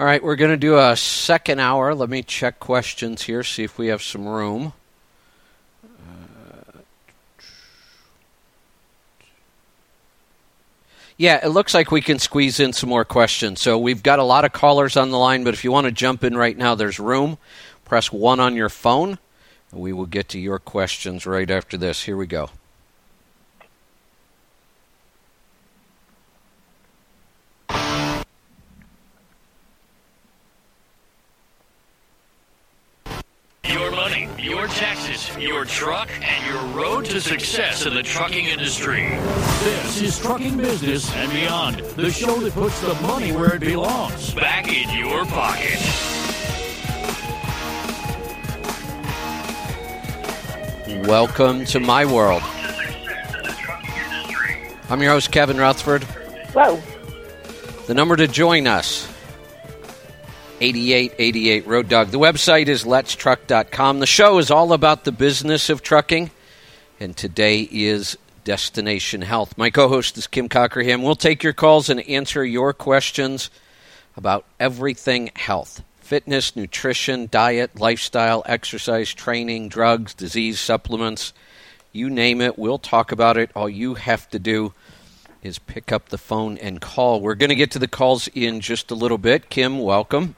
All right, we're going to do a second hour. Let me check questions here, see if we have some room. Uh, Yeah, it looks like we can squeeze in some more questions. So we've got a lot of callers on the line, but if you want to jump in right now, there's room. Press 1 on your phone. and We will get to your questions right after this. Here we go. Your taxes, your truck, and your road to success in the trucking industry. This is Trucking Business and Beyond, the show that puts the money where it belongs. Back in your pocket. Welcome to my world. I'm your host, Kevin Rutherford. Whoa. The number to join us 8888 Road Dog. The website is letstruck.com. The show is all about the business of trucking, and today is Destination Health. My co host is Kim Cockerham. We'll take your calls and answer your questions about everything health fitness, nutrition, diet, lifestyle, exercise, training, drugs, disease, supplements. You name it, we'll talk about it. All you have to do is pick up the phone and call. We're going to get to the calls in just a little bit. Kim, welcome.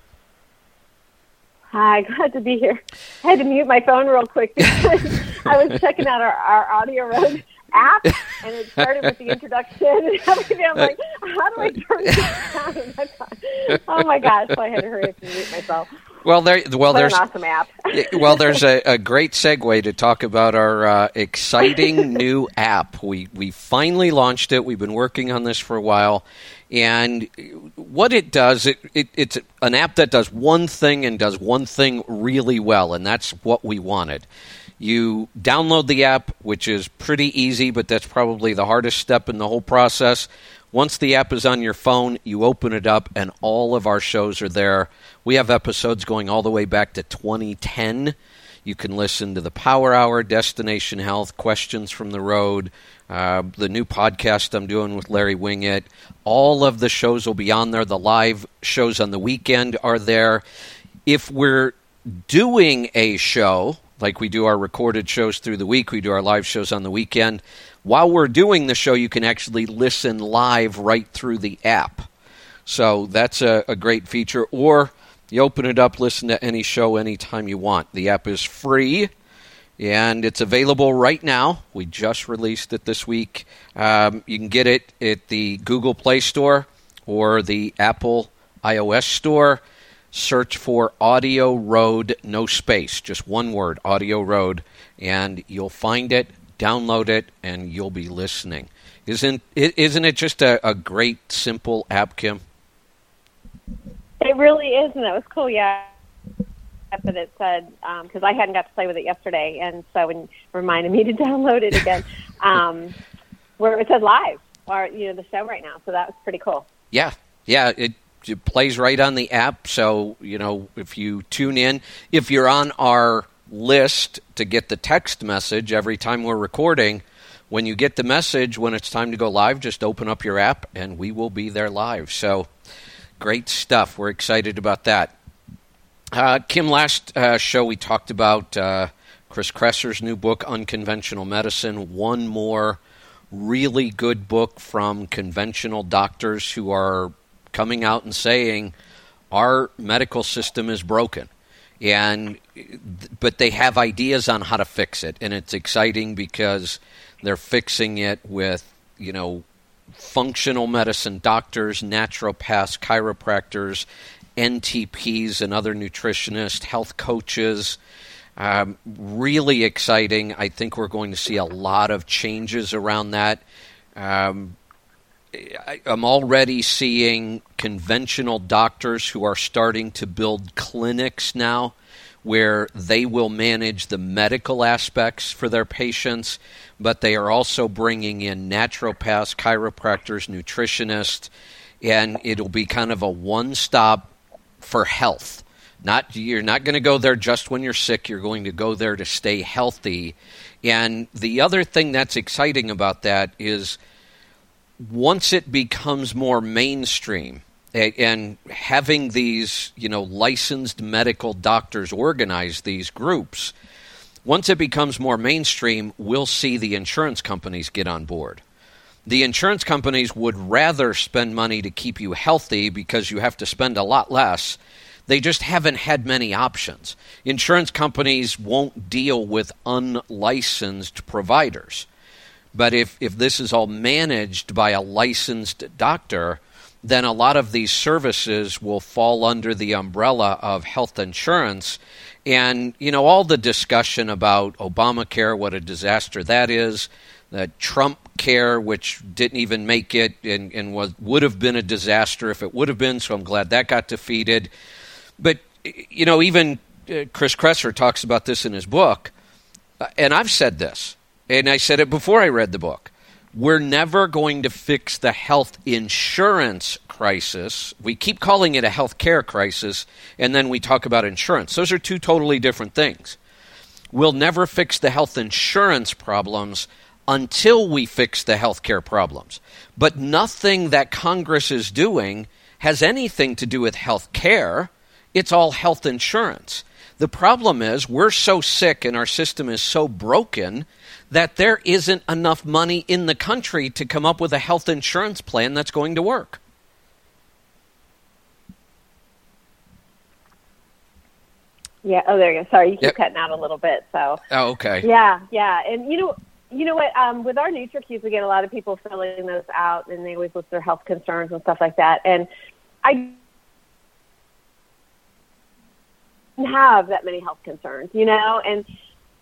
Hi, glad to be here. I had to mute my phone real quick because I was checking out our, our Audio Road app, and it started with the introduction and everything. I'm like, how do I turn this down? Oh my gosh! So I had to hurry up and mute myself. Well, there. Well, What there's. an awesome app. Well, there's a, a great segue to talk about our uh, exciting new app. We we finally launched it. We've been working on this for a while, and what it does, it, it it's an app that does one thing and does one thing really well, and that's what we wanted. You download the app, which is pretty easy, but that's probably the hardest step in the whole process. Once the app is on your phone, you open it up, and all of our shows are there. We have episodes going all the way back to 2010. You can listen to the Power Hour, Destination Health, Questions from the Road, uh, the new podcast I'm doing with Larry Winget. All of the shows will be on there. The live shows on the weekend are there. If we're doing a show, like we do our recorded shows through the week, we do our live shows on the weekend. While we're doing the show, you can actually listen live right through the app. So that's a, a great feature. Or you open it up, listen to any show anytime you want. The app is free and it's available right now. We just released it this week. Um, you can get it at the Google Play Store or the Apple iOS Store. Search for Audio Road, no space, just one word, Audio Road, and you'll find it. Download it, and you'll be listening. Isn't? Isn't it just a, a great, simple app, Kim? It really is, and that was cool. Yeah, that it said because um, I hadn't got to play with it yesterday, and so it reminded me to download it again. um, where it said live, or you know, the show right now. So that was pretty cool. Yeah, yeah. It, it plays right on the app. So you know, if you tune in, if you're on our list to get the text message every time we're recording. When you get the message when it's time to go live, just open up your app and we will be there live. So Great stuff. We're excited about that. Uh, Kim, last uh, show we talked about uh, Chris Kresser's new book, Unconventional Medicine. One more really good book from conventional doctors who are coming out and saying our medical system is broken and but they have ideas on how to fix it and it's exciting because they're fixing it with you know functional medicine doctors, naturopaths, chiropractors, NTPs, and other nutritionists, health coaches. Um, really exciting. I think we're going to see a lot of changes around that. Um, I, I'm already seeing conventional doctors who are starting to build clinics now where they will manage the medical aspects for their patients, but they are also bringing in naturopaths, chiropractors, nutritionists, and it'll be kind of a one stop for health. Not you're not going to go there just when you're sick. You're going to go there to stay healthy. And the other thing that's exciting about that is once it becomes more mainstream, and having these you know licensed medical doctors organize these groups once it becomes more mainstream we'll see the insurance companies get on board the insurance companies would rather spend money to keep you healthy because you have to spend a lot less. They just haven't had many options. Insurance companies won't deal with unlicensed providers. But if, if this is all managed by a licensed doctor then a lot of these services will fall under the umbrella of health insurance. And, you know, all the discussion about Obamacare, what a disaster that is, the Trump care, which didn't even make it and, and was, would have been a disaster if it would have been, so I'm glad that got defeated. But, you know, even uh, Chris Kresser talks about this in his book, uh, and I've said this, and I said it before I read the book we're never going to fix the health insurance crisis. We keep calling it a health care crisis, and then we talk about insurance. Those are two totally different things. We'll never fix the health insurance problems until we fix the health care problems. But nothing that Congress is doing has anything to do with health care, it's all health insurance. The problem is, we're so sick and our system is so broken that there isn't enough money in the country to come up with a health insurance plan that's going to work. Yeah. Oh, there you go. Sorry, you keep yep. cutting out a little bit. So. Oh, okay. Yeah, yeah, and you know, you know what? Um, with our NutriQs, we get a lot of people filling those out, and they always list their health concerns and stuff like that. And I have that many health concerns, you know, and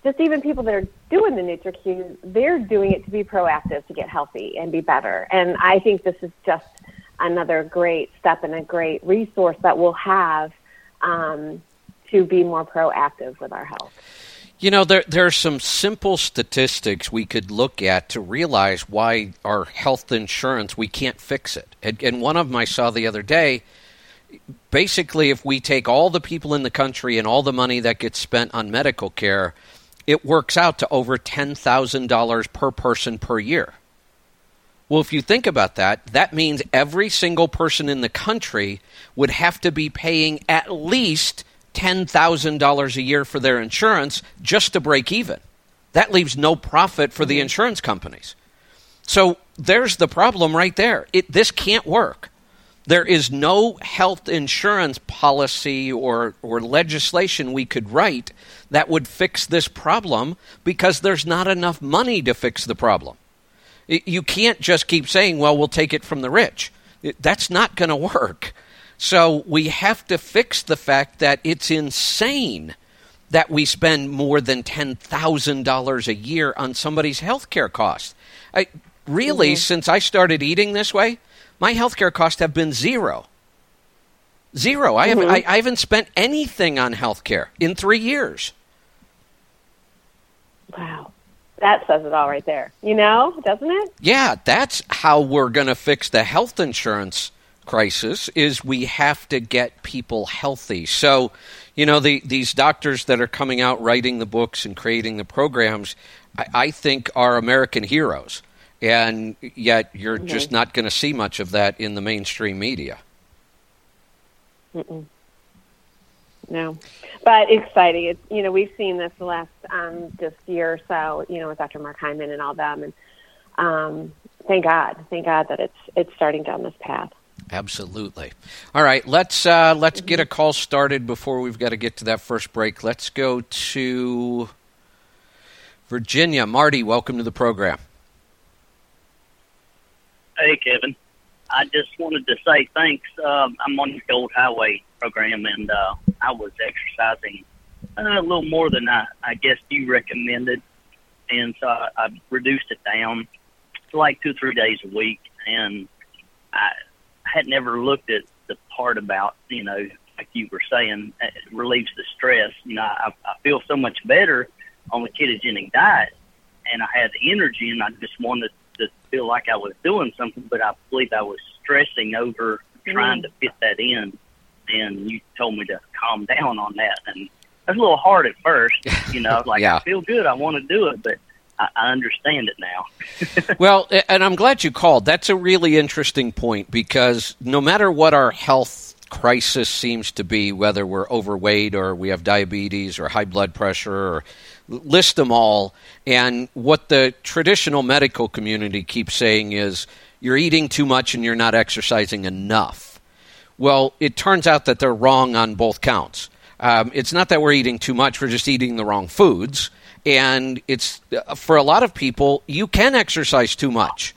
just even people that are doing the NutriQ, they're doing it to be proactive to get healthy and be better. And I think this is just another great step and a great resource that we'll have um, to be more proactive with our health. You know, there there are some simple statistics we could look at to realize why our health insurance we can't fix it. And, and one of them I saw the other day basically, if we take all the people in the country and all the money that gets spent on medical care, it works out to over $10,000 per person per year. Well, if you think about that, that means every single person in the country would have to be paying at least $10,000 a year for their insurance just to break even. That leaves no profit for the mm-hmm. insurance companies. So there's the problem right there. It, this can't work. There is no health insurance policy or, or legislation we could write that would fix this problem because there's not enough money to fix the problem. You can't just keep saying, well, we'll take it from the rich. That's not going to work. So we have to fix the fact that it's insane that we spend more than $10,000 a year on somebody's health care costs. I, really, mm-hmm. since I started eating this way, my healthcare costs have been zero. Zero. I, haven't, mm-hmm. I, I haven't spent anything on healthcare in three years. Wow. That says it all right there. You know, doesn't it? Yeah, that's how we're going to fix the health insurance crisis is we have to get people healthy. So, you know, the, these doctors that are coming out writing the books and creating the programs, I, I think are American heroes and yet you're mm-hmm. just not going to see much of that in the mainstream media. Mm-mm. No, but exciting. It's you know we've seen this the last um, just year or so. You know with Dr. Mark Hyman and all them, and um, thank God, thank God that it's it's starting down this path. Absolutely. All right, let's uh, let's get a call started before we've got to get to that first break. Let's go to Virginia. Marty, welcome to the program. Hey, Kevin. I just wanted to say thanks. Um, I'm on the Gold Highway program, and uh, I was exercising uh, a little more than I, I guess you recommended, and so I, I reduced it down to like two three days a week. And I had never looked at the part about you know, like you were saying, it relieves the stress. You know, I, I feel so much better on the ketogenic diet, and I had the energy, and I just wanted to feel like I was doing something, but I believe I was stressing over mm-hmm. trying to fit that in. And you told me to calm down on that, and it was a little hard at first. You know, I was like yeah. I feel good, I want to do it, but I, understand it now. well, and I'm glad you called. That's a really interesting point because no matter what our health crisis seems to be, whether we're overweight or we have diabetes or high blood pressure or list them all. And what the traditional medical community keeps saying is you're eating too much and you're not exercising enough. Well, it turns out that they're wrong on both counts. Um, it's not that we're eating too much, we're just eating the wrong foods. And it's for a lot of people, you can exercise too much.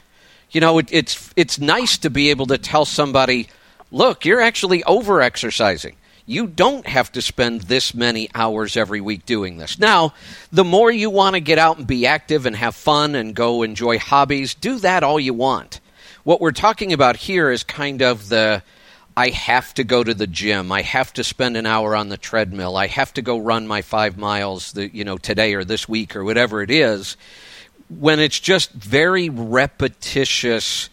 You know, it, it's it's nice to be able to tell somebody, "Look, you're actually over exercising." you don't have to spend this many hours every week doing this. Now, the more you want to get out and be active and have fun and go enjoy hobbies, do that all you want. What we're talking about here is kind of the I have to go to the gym. I have to spend an hour on the treadmill. I have to go run my 5 miles the, you know today or this week or whatever it is. When it's just very repetitious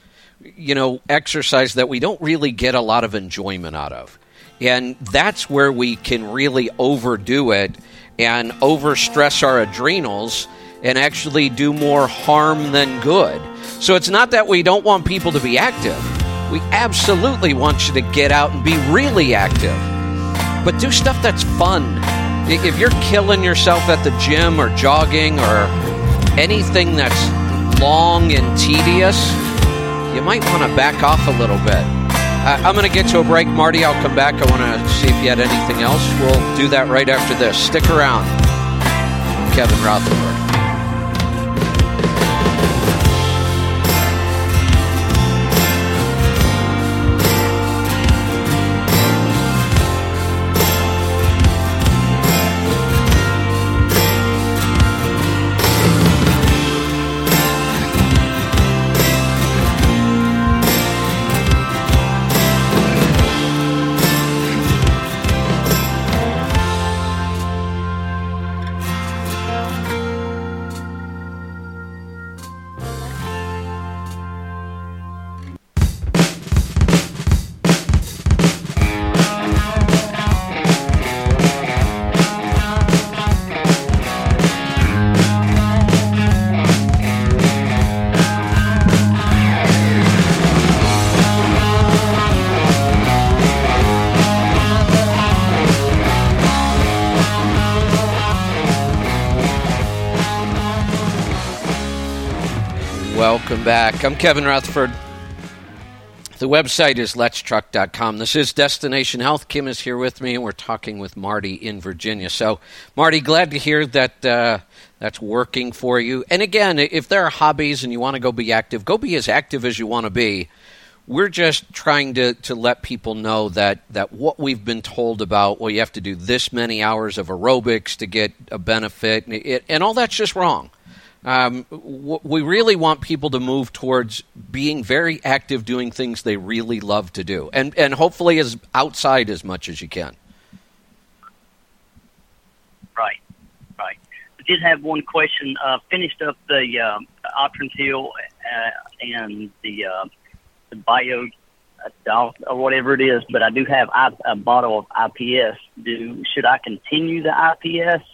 you know exercise that we don't really get a lot of enjoyment out of. And that's where we can really overdo it and overstress our adrenals and actually do more harm than good. So it's not that we don't want people to be active. We absolutely want you to get out and be really active. But do stuff that's fun. If you're killing yourself at the gym or jogging or anything that's long and tedious, you might want to back off a little bit. Uh, I'm going to get to a break. Marty, I'll come back. I want to see if you had anything else. We'll do that right after this. Stick around. Kevin Rutherford. Welcome back. I'm Kevin Rutherford. The website is letstruck.com. This is Destination Health. Kim is here with me, and we're talking with Marty in Virginia. So, Marty, glad to hear that uh, that's working for you. And again, if there are hobbies and you want to go be active, go be as active as you want to be. We're just trying to, to let people know that, that what we've been told about, well, you have to do this many hours of aerobics to get a benefit, and, it, and all that's just wrong. Um, w- we really want people to move towards being very active, doing things they really love to do, and and hopefully as outside as much as you can. Right, right. I did have one question. Uh, finished up the uh, Atrantil uh, and the uh, the bio uh, or whatever it is, but I do have I, a bottle of IPS. Do should I continue the IPS?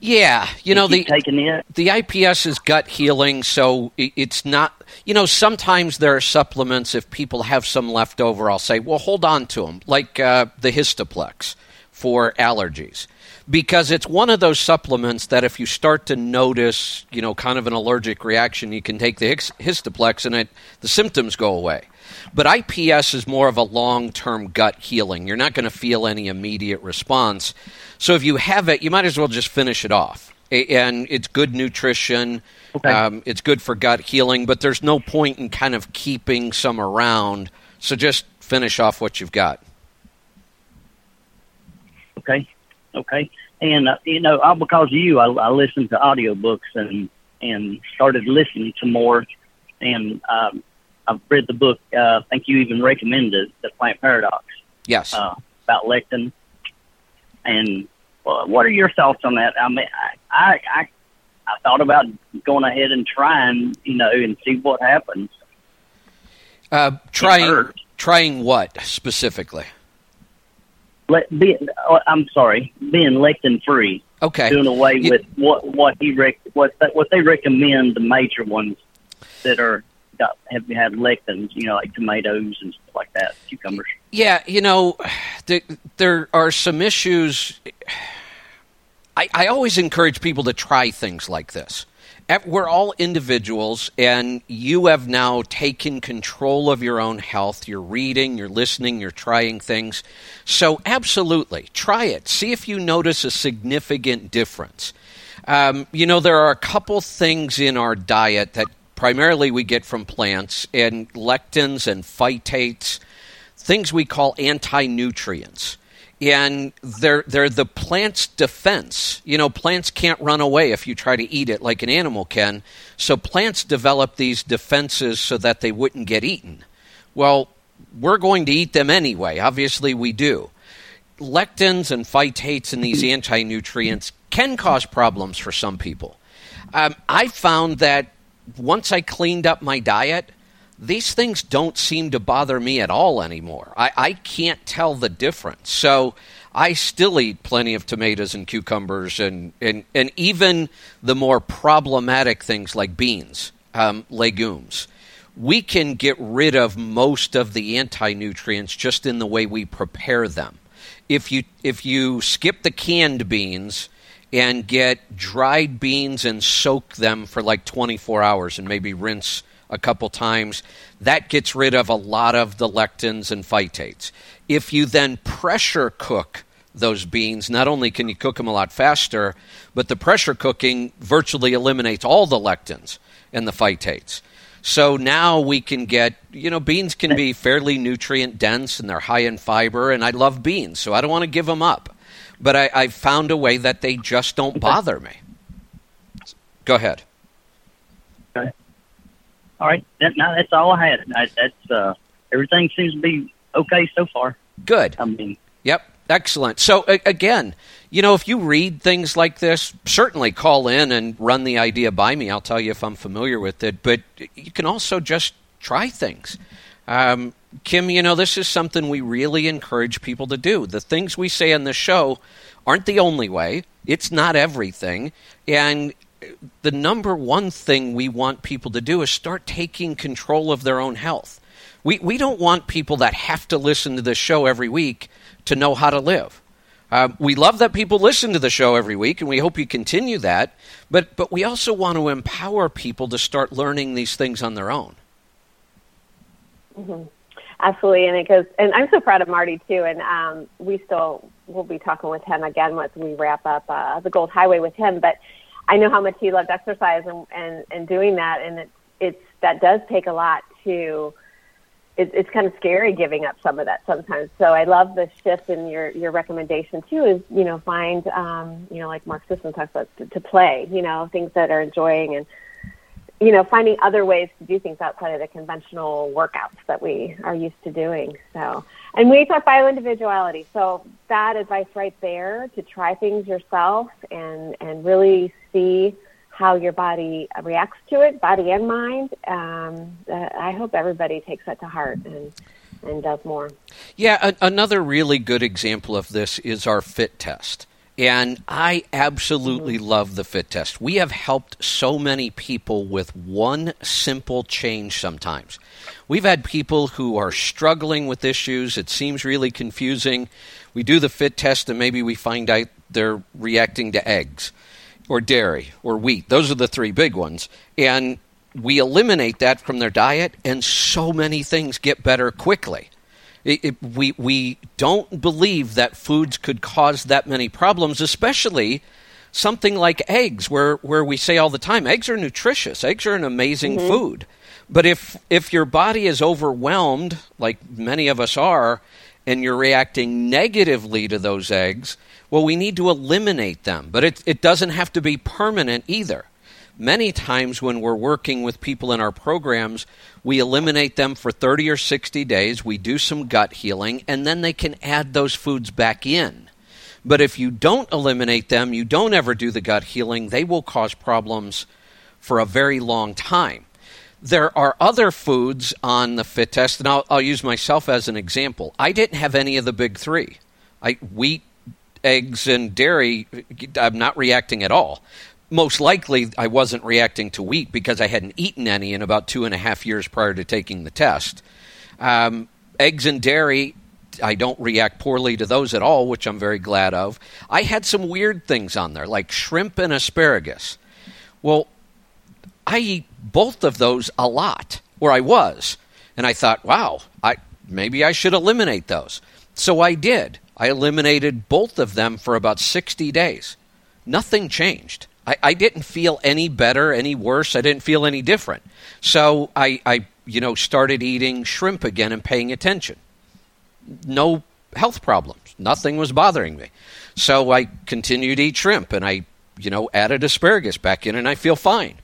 Yeah, you know the the IPS is gut healing, so it's not. You know, sometimes there are supplements. If people have some left over, I'll say, well, hold on to them, like uh, the Histoplex for allergies, because it's one of those supplements that if you start to notice, you know, kind of an allergic reaction, you can take the Histoplex and it the symptoms go away. But IPS is more of a long term gut healing. You're not going to feel any immediate response. So if you have it, you might as well just finish it off. And it's good nutrition. Okay. Um, it's good for gut healing, but there's no point in kind of keeping some around. So just finish off what you've got. Okay. Okay. And, uh, you know, all because of you, I, I listened to audiobooks and, and started listening to more. And um, I've read the book. Uh, I think you even recommended the Plant Paradox. Yes. Uh, about lectin. And uh, what are your thoughts on that? I mean, I, I, I, I thought about going ahead and trying, you know, and see what happens. Uh, trying, trying what specifically? Let be. Uh, I'm sorry, being lectin free. Okay. Doing away You- with what what he rec- what what they recommend the major ones that are got have had lectins. You know, like tomatoes and stuff like that, cucumbers. Yeah, you know, there, there are some issues. I, I always encourage people to try things like this. We're all individuals, and you have now taken control of your own health. You're reading, you're listening, you're trying things. So, absolutely, try it. See if you notice a significant difference. Um, you know, there are a couple things in our diet that primarily we get from plants, and lectins and phytates things we call anti-nutrients and they're they're the plant's defense. You know, plants can't run away if you try to eat it like an animal can. So plants develop these defenses so that they wouldn't get eaten. Well, we're going to eat them anyway. Obviously, we do. Lectins and phytates and these anti-nutrients can cause problems for some people. Um, I found that once I cleaned up my diet, these things don't seem to bother me at all anymore. I, I can't tell the difference. So I still eat plenty of tomatoes and cucumbers and, and, and even the more problematic things like beans, um, legumes. We can get rid of most of the anti nutrients just in the way we prepare them. If you, if you skip the canned beans, and get dried beans and soak them for like 24 hours and maybe rinse a couple times. That gets rid of a lot of the lectins and phytates. If you then pressure cook those beans, not only can you cook them a lot faster, but the pressure cooking virtually eliminates all the lectins and the phytates. So now we can get, you know, beans can be fairly nutrient dense and they're high in fiber, and I love beans, so I don't want to give them up. But I, I've found a way that they just don't bother me. Go ahead. All right, that, no, that's all I had. I, that's uh, everything seems to be okay so far. Good. I mean, Yep. Excellent. So a- again, you know, if you read things like this, certainly call in and run the idea by me. I'll tell you if I'm familiar with it. But you can also just try things. Um, Kim, you know, this is something we really encourage people to do. The things we say on the show aren't the only way. It's not everything. And the number one thing we want people to do is start taking control of their own health. We, we don't want people that have to listen to this show every week to know how to live. Uh, we love that people listen to the show every week, and we hope you continue that. But but we also want to empower people to start learning these things on their own. Mm-hmm. Absolutely, and it goes. And I'm so proud of Marty too. And um, we still will be talking with him again once we wrap up uh, the Gold Highway with him. But I know how much he loved exercise and and, and doing that, and it, it's that does take a lot to it, it's kind of scary giving up some of that sometimes. So I love the shift in your your recommendation too. Is you know find um, you know like Mark Sisson talks about to, to play. You know things that are enjoying and you know finding other ways to do things outside of the conventional workouts that we are used to doing. So and we talk bio individuality. So that advice right there to try things yourself and and really see how your body reacts to it, body and mind. Um, uh, I hope everybody takes that to heart and and does more. Yeah, a- another really good example of this is our fit test. And I absolutely love the fit test. We have helped so many people with one simple change sometimes. We've had people who are struggling with issues. It seems really confusing. We do the fit test and maybe we find out they're reacting to eggs or dairy or wheat. Those are the three big ones. And we eliminate that from their diet, and so many things get better quickly. It, it, we, we don't believe that foods could cause that many problems, especially something like eggs, where, where we say all the time eggs are nutritious, eggs are an amazing mm-hmm. food. But if, if your body is overwhelmed, like many of us are, and you're reacting negatively to those eggs, well, we need to eliminate them, but it, it doesn't have to be permanent either. Many times when we're working with people in our programs, we eliminate them for 30 or 60 days, we do some gut healing, and then they can add those foods back in. But if you don't eliminate them, you don't ever do the gut healing, they will cause problems for a very long time. There are other foods on the fit test, and I'll, I'll use myself as an example. I didn't have any of the big three. I, wheat, eggs and dairy, I'm not reacting at all. Most likely, I wasn't reacting to wheat because I hadn't eaten any in about two and a half years prior to taking the test. Um, eggs and dairy, I don't react poorly to those at all, which I'm very glad of. I had some weird things on there, like shrimp and asparagus. Well, I eat both of those a lot, where I was. And I thought, wow, I, maybe I should eliminate those. So I did. I eliminated both of them for about 60 days. Nothing changed. I, I didn't feel any better, any worse. I didn't feel any different. So I, I, you know, started eating shrimp again and paying attention. No health problems. Nothing was bothering me. So I continued to eat shrimp and I, you know, added asparagus back in and I feel fine.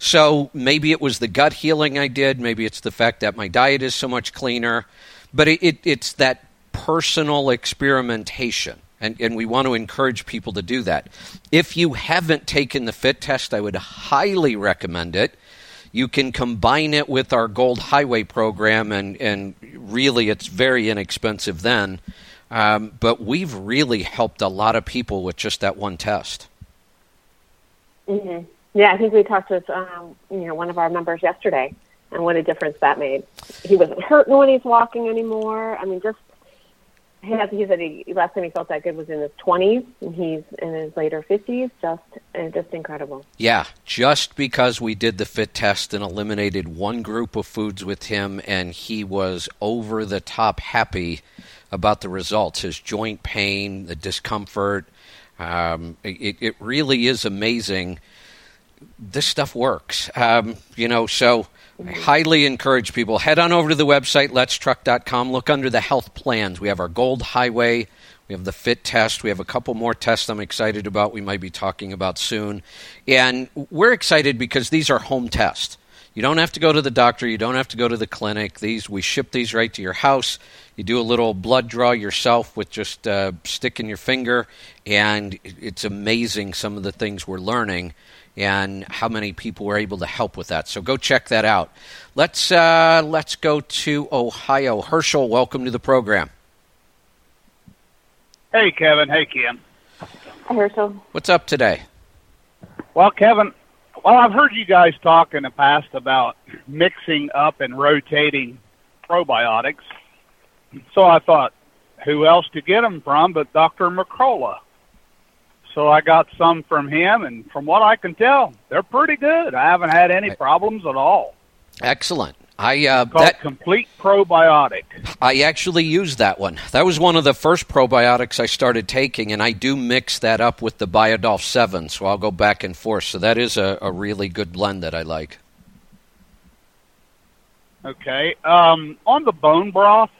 So maybe it was the gut healing I did. Maybe it's the fact that my diet is so much cleaner. But it, it, it's that personal experimentation. And, and we want to encourage people to do that. If you haven't taken the fit test, I would highly recommend it. You can combine it with our Gold Highway program, and, and really it's very inexpensive then. Um, but we've really helped a lot of people with just that one test. Mm-hmm. Yeah, I think we talked with um, you know one of our members yesterday, and what a difference that made. He wasn't hurting when he's walking anymore. I mean, just has, he said he last time he felt that good was in his 20s, and he's in his later 50s. Just uh, just incredible. Yeah, just because we did the fit test and eliminated one group of foods with him, and he was over the top happy about the results. His joint pain, the discomfort, um, it, it really is amazing. This stuff works, um, you know. So I highly encourage people head on over to the website letstruck.com. Look under the health plans. We have our Gold Highway. We have the fit test. We have a couple more tests I'm excited about. We might be talking about soon. And we're excited because these are home tests. You don't have to go to the doctor. You don't have to go to the clinic. These we ship these right to your house. You do a little blood draw yourself with just a stick in your finger, and it's amazing some of the things we're learning and how many people were able to help with that. So go check that out. Let's uh, let's go to Ohio. Herschel, welcome to the program. Hey, Kevin. Hey, Kim. Hi, Herschel. What's up today? Well, Kevin, well, I've heard you guys talk in the past about mixing up and rotating probiotics. So I thought, who else to get them from but Dr. Mercola. So I got some from him, and from what I can tell, they're pretty good. I haven't had any problems at all. Excellent. I uh, Called that Complete Probiotic. I actually used that one. That was one of the first probiotics I started taking, and I do mix that up with the BioDoph Seven, so I'll go back and forth. So that is a, a really good blend that I like. Okay. Um, on the bone broth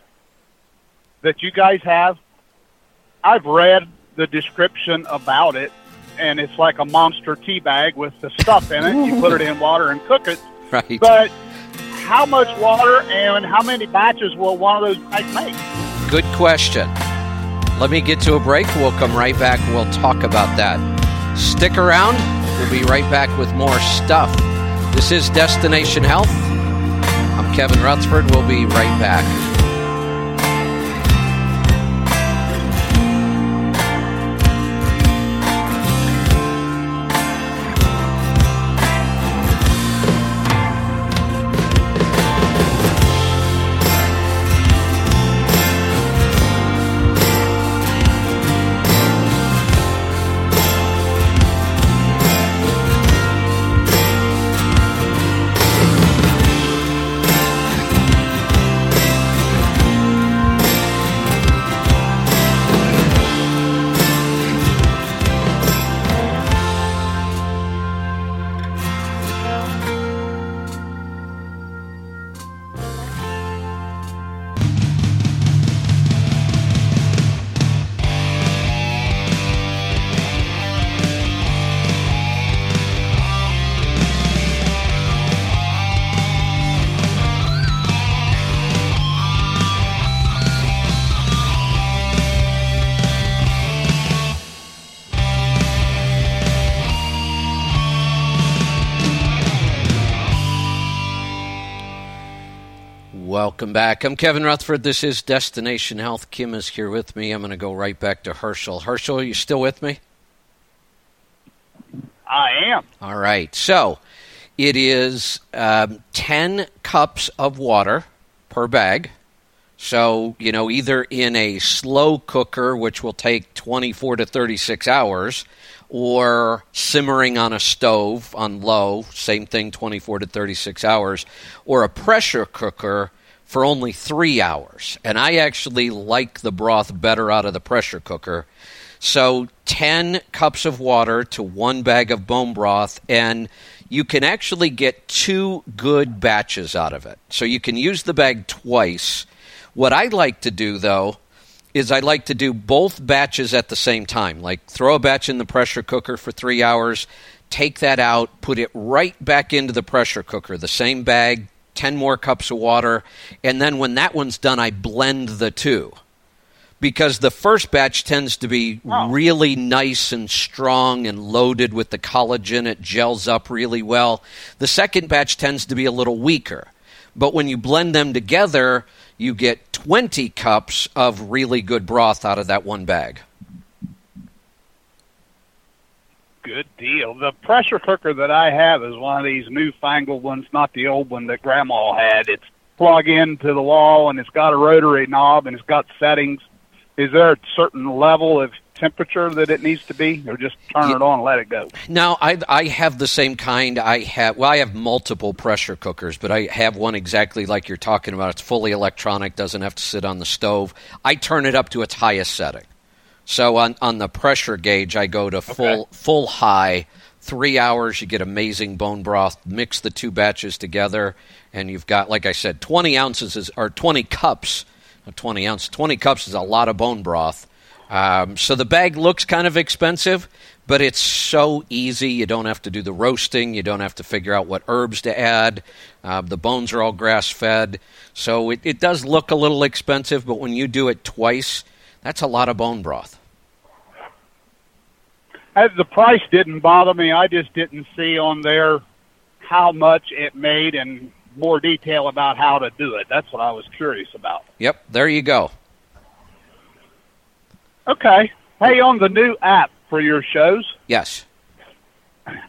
that you guys have, I've read the description about it, and it's like a monster tea bag with the stuff in it. You put it in water and cook it. Right. But how much water and how many batches will one of those bags make? Good question. Let me get to a break. We'll come right back. We'll talk about that. Stick around. We'll be right back with more stuff. This is Destination Health. I'm Kevin Rutherford. We'll be right back. Welcome back. I'm Kevin Rutherford. This is Destination Health. Kim is here with me. I'm going to go right back to Herschel. Herschel, are you still with me? I am. All right. So it is um, 10 cups of water per bag. So, you know, either in a slow cooker, which will take 24 to 36 hours, or simmering on a stove on low, same thing, 24 to 36 hours, or a pressure cooker for only three hours. And I actually like the broth better out of the pressure cooker. So 10 cups of water to one bag of bone broth, and you can actually get two good batches out of it. So you can use the bag twice. What I like to do, though, is I like to do both batches at the same time. Like throw a batch in the pressure cooker for three hours, take that out, put it right back into the pressure cooker, the same bag, 10 more cups of water, and then when that one's done, I blend the two. Because the first batch tends to be really nice and strong and loaded with the collagen, it gels up really well. The second batch tends to be a little weaker. But when you blend them together, you get 20 cups of really good broth out of that one bag. Good deal. The pressure cooker that I have is one of these newfangled ones, not the old one that Grandma had. It's plug into the wall and it's got a rotary knob and it's got settings. Is there a certain level of temperature that it needs to be, or just turn it on and let it go? No, I I have the same kind. I have well, I have multiple pressure cookers, but I have one exactly like you're talking about. It's fully electronic, doesn't have to sit on the stove. I turn it up to its highest setting. So on on the pressure gauge, I go to full Okay. full high. Three hours, you get amazing bone broth. Mix the two batches together, and you've got, like I said, 20 ounces is, or 20 cups. 20 ounce, 20 cups is a lot of bone broth. Um, so the bag looks kind of expensive, but it's so easy. You don't have to do the roasting. You don't have to figure out what herbs to add. Uh, the bones are all grass fed. So it, it does look a little expensive, but when you do it twice, that's a lot of bone broth. Uh, The price didn't bother me. I just didn't see on there how much it made and more detail about how to do it. That's what I was curious about. Yep, there you go. Okay. Hey, on the new app for your shows, Yes.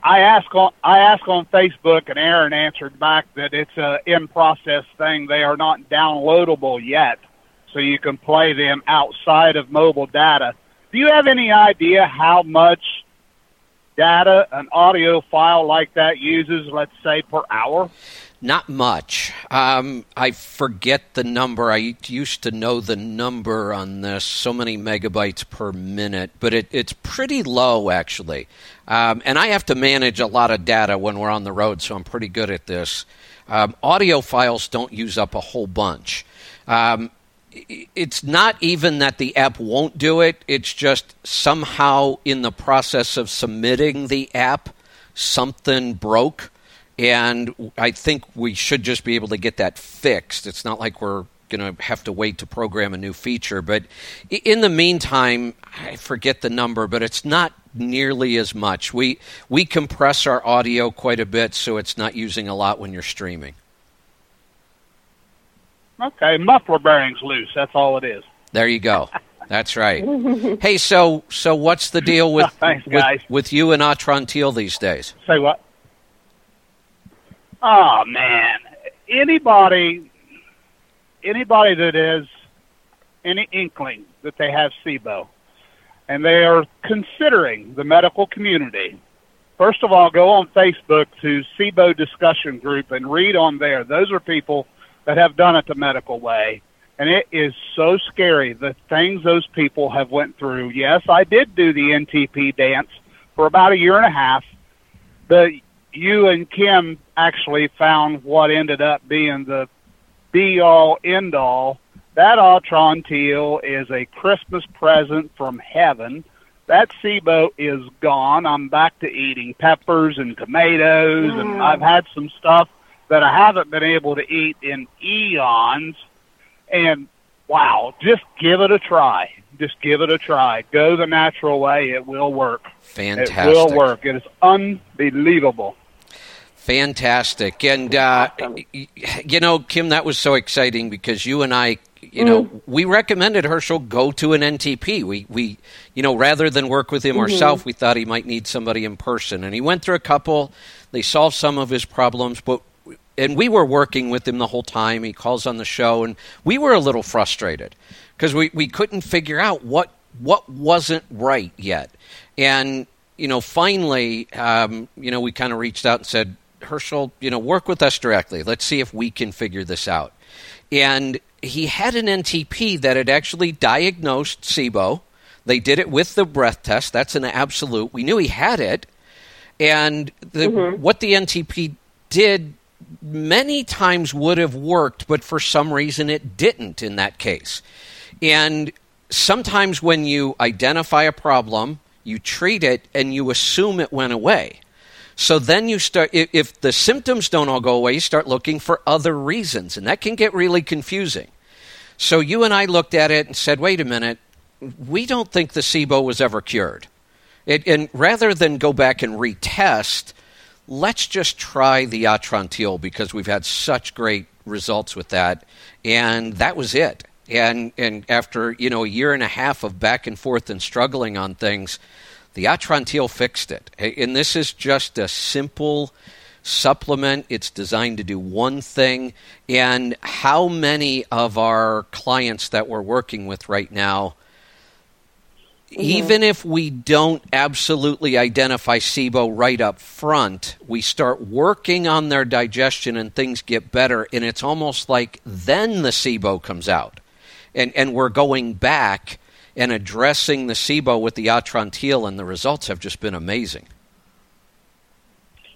I ask on I ask on Facebook, and Aaron answered back that it's a in process thing. They are not downloadable yet. So you can play them outside of mobile data. Do you have any idea how much data an audio file like that uses, let's say, per hour? Not much. Um, I forget the number. I used to know the number on this, so many megabytes per minute, but it, it's pretty low, actually. Um, and I have to manage a lot of data when we're on the road, so I'm pretty good at this. Um, audio files don't use up a whole bunch. Um, it's not even that the app won't do it, it's just somehow in the process of submitting the app, something broke. And I think we should just be able to get that fixed. It's not like we're going to have to wait to program a new feature. But in the meantime, I forget the number, but it's not nearly as much. We we compress our audio quite a bit, so it's not using a lot when you're streaming. Okay, muffler bearings loose. That's all it is. There you go. That's right. hey, so so what's the deal with Thanks, with, with you and Atrantil these days? Say what? Oh man, anybody, anybody that is any inkling that they have SIBO, and they are considering the medical community. First of all, go on Facebook to SIBO discussion group and read on there. Those are people that have done it the medical way, and it is so scary the things those people have went through. Yes, I did do the NTP dance for about a year and a half, but you and Kim actually found what ended up being the be all end all. That Atrantil is a Christmas present from heaven. That SIBO is gone. I'm back to eating peppers and tomatoes, and mm. I've had some stuff that I haven't been able to eat in eons. And wow, just give it a try. Just give it a try. Go the natural way. It will work. Fantastic. It will work. It is unbelievable. Fantastic. And, uh, you know, Kim, that was so exciting because you and I, you know, we recommended Herschel go to an NTP. We, we, you know, rather than work with him Mhm. ourselves, we thought he might need somebody in person. And he went through a couple. They solved some of his problems, but, and we were working with him the whole time. He calls on the show, and we were a little frustrated because we, we couldn't figure out what, what wasn't right yet. And, you know, finally, um, you know, we kind of reached out and said, Herschel, you know, work with us directly. Let's see if we can figure this out. And he had an NTP that had actually diagnosed SIBO. They did it with the breath test. That's an absolute. We knew he had it. And the, what the NTP did many times would have worked, but for some reason it didn't in that case. And sometimes when you identify a problem, you treat it and you assume it went away. So then you start, if, the symptoms don't all go away, you start looking for other reasons, and that can get really confusing. So you and I looked at it and said, wait a minute, we don't think the SIBO was ever cured. It, and rather than go back and retest, let's just try the Atrantil because we've had such great results with that. And that was it. And, and after, you know, a year and a half of back and forth and struggling on things, the Atrantil fixed it. And this is just a simple supplement. It's designed to do one thing. And how many of our clients that we're working with right now, even if we don't absolutely identify SIBO right up front, we start working on their digestion and things get better. And it's almost like then the SIBO comes out. And, and we're going back and addressing the SIBO with the Atrantil, and the results have just been amazing.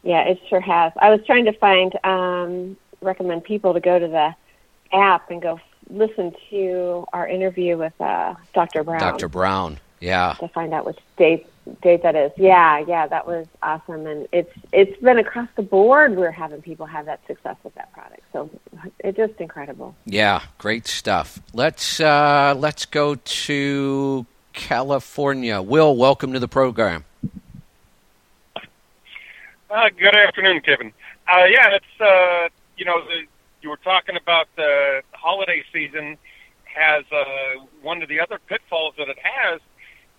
Yeah, it sure has. I was trying to find um, recommend people to go to the app and go listen to our interview with uh, Dr. Brown Dr. Brown, yeah. to find out which date date that is. Yeah, yeah, that was awesome, and it's it's been across the board. We're having people have that success with that product, so it's just incredible. Yeah, great stuff. Let's uh, let's go to California. Will, welcome to the program. Uh, good afternoon, Kevin. Uh, yeah, it's uh, you know the, you were talking about the holiday season has uh, one of the other pitfalls that it has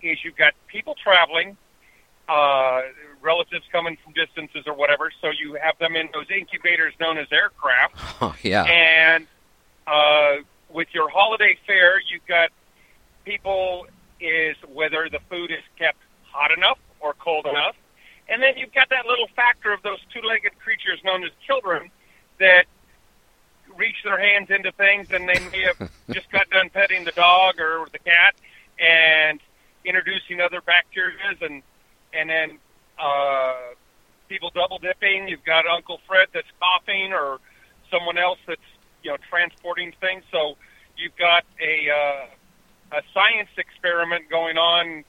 is you've got people traveling, uh, relatives coming from distances or whatever, so you have them in those incubators known as aircraft. Oh, yeah. And uh, with your holiday fare, you've got people is whether the food is kept hot enough or cold enough. And then you've got that little factor of those two legged creatures known as children that reach their hands into things and they may have just got done petting the dog or the cat and introducing other bacteria and and then uh, people double dipping. You've got Uncle Fred that's coughing or someone else that's you know transporting things. So you've got a uh, a science experiment going on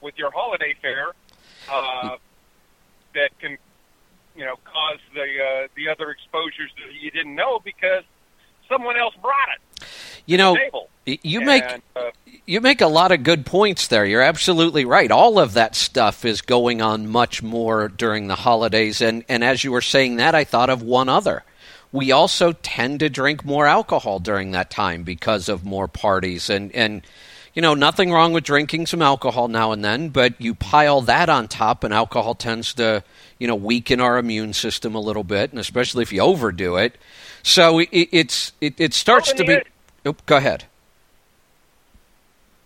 with your holiday fare uh, that can you know cause the uh, the other exposures that you didn't know because someone else brought it. You know, you make And, uh, you make a lot of good points there. You're absolutely right. All of that stuff is going on much more during the holidays and and as you were saying that I thought of one other. We also tend to drink more alcohol during that time because of more parties and and you know, nothing wrong with drinking some alcohol now and then, but you pile that on top and alcohol tends to, you know, weaken our immune system a little bit, and especially if you overdo it. So it, it's it, it starts Well, to be Oop, go ahead.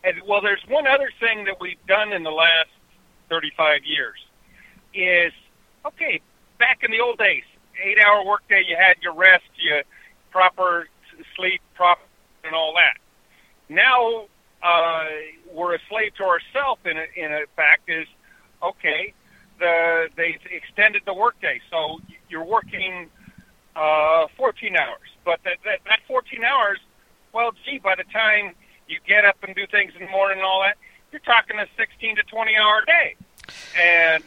And well, there's one other thing that we've done in the last 35 years is okay. Back in the old days, eight-hour workday, you had your rest, you proper sleep, proper and all that. Now uh, we're a slave to ourselves. In a, in a fact, is okay. The they extended the workday, so you're working uh, 14 hours. But that, that that 14 hours, well, gee, by the time you get up and do things in the morning and all that, you're talking a 16 to 20 hour day. And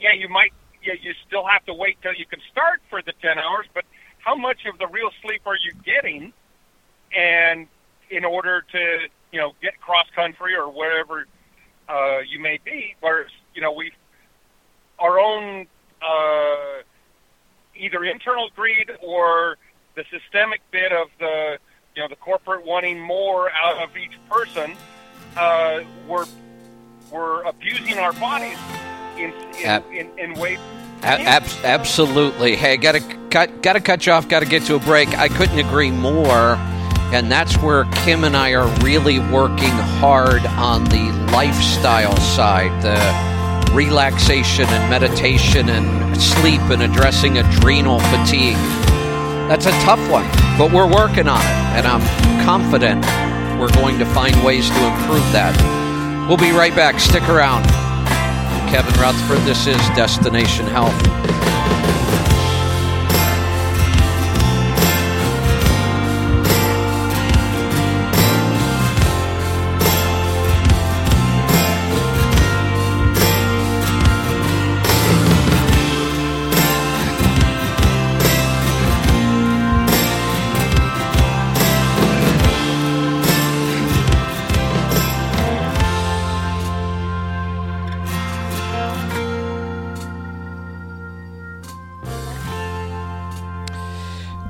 yeah, you might, yeah, you still have to wait till you can start for the 10 hours, but how much of the real sleep are you getting? And in order to, you know, get cross country or wherever uh, you may be, whereas, you know, we, our own, uh, either internal greed or the systemic bit of the you know the corporate wanting more out of each person uh, we're we're abusing our bodies in in, Ab- in, in ways ab- absolutely. Hey, got to cut, got to cut you off. Got to get to a break. I couldn't agree more. And that's where Kim and I are really working hard on the lifestyle side, the relaxation and meditation and sleep and addressing adrenal fatigue. That's a tough one, but we're working on it, and I'm confident we're going to find ways to improve that. We'll be right back. Stick around. Kevin Rutherford. This is Destination Health.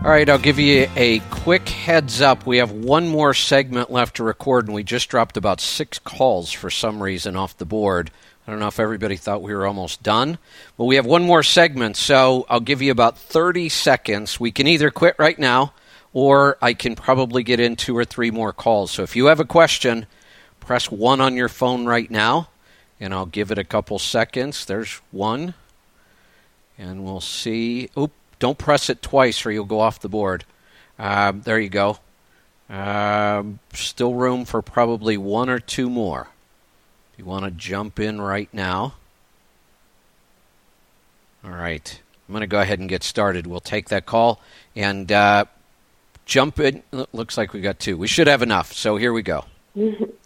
All right, I'll give you a quick heads up. We have one more segment left to record, and we just dropped about six calls for some reason off the board. I don't know if everybody thought we were almost done, but we have one more segment, so I'll give you about 30 seconds. We can either quit right now, or I can probably get in two or three more calls. So if you have a question, press one on your phone right now, and I'll give it a couple seconds. There's one, and we'll see. Oop, don't press it twice, or you'll go off the board. Um, there you go. Um, still room for probably one or two more. If you want to jump in right now. All right. I'm going to go ahead and get started. We'll take that call and uh, jump in. Looks like we got two. We should have enough. So here we go.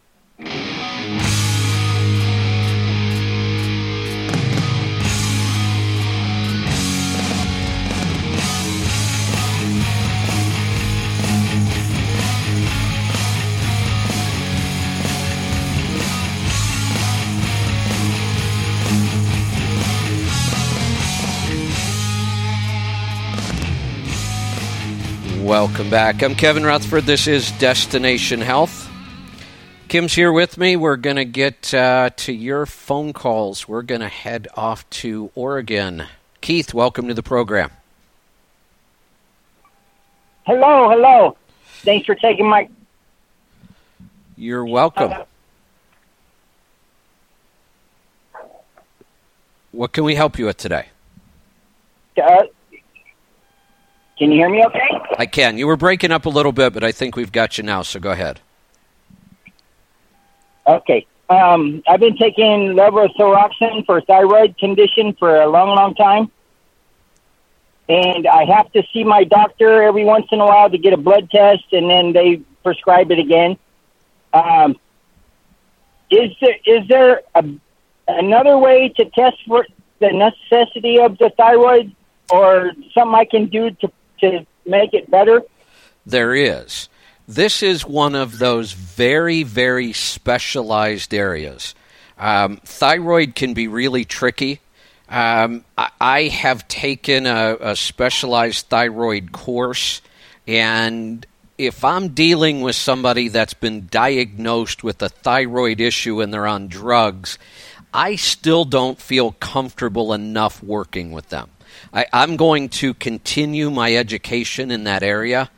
Welcome back. I'm Kevin Rutherford. This is Destination Health. Kim's here with me. We're going to get uh, to your phone calls. We're going to head off to Oregon. Keith, welcome to the program. Hello, hello. Thanks for taking my. You're welcome. What can we help you with today? Uh, can you hear me okay? I can. You were breaking up a little bit, but I think we've got you now, so go ahead. Okay. Um, I've been taking levothyroxine for thyroid condition for a long, long time. And I have to see my doctor every once in a while to get a blood test, and then they prescribe it again. Um, is there is there a, another way to test for the necessity of the thyroid, or something I can do to to make it better? There is. This is one of those very, very specialized areas. Um, thyroid can be really tricky. Um, I, I, have taken a, a specialized thyroid course, and if I'm dealing with somebody that's been diagnosed with a thyroid issue and they're on drugs, I still don't feel comfortable enough working with them. I, am going to continue my education in that area,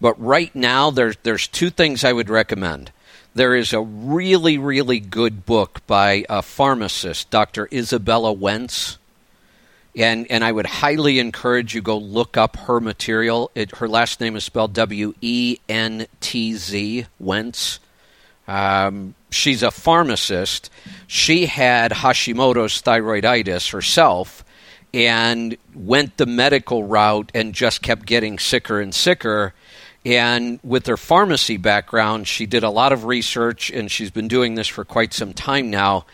but right now there's there's two things I would recommend. There is a really really good book by a pharmacist, Dr. Izabella Wentz. And, and I would highly encourage you go look up her material. It, her last name is spelled W E N T Z Wentz. Um, she's a pharmacist. She had Hashimoto's thyroiditis herself, and went the medical route and just kept getting sicker and sicker. And with her pharmacy background, she did a lot of research and she's been doing this for quite some time now.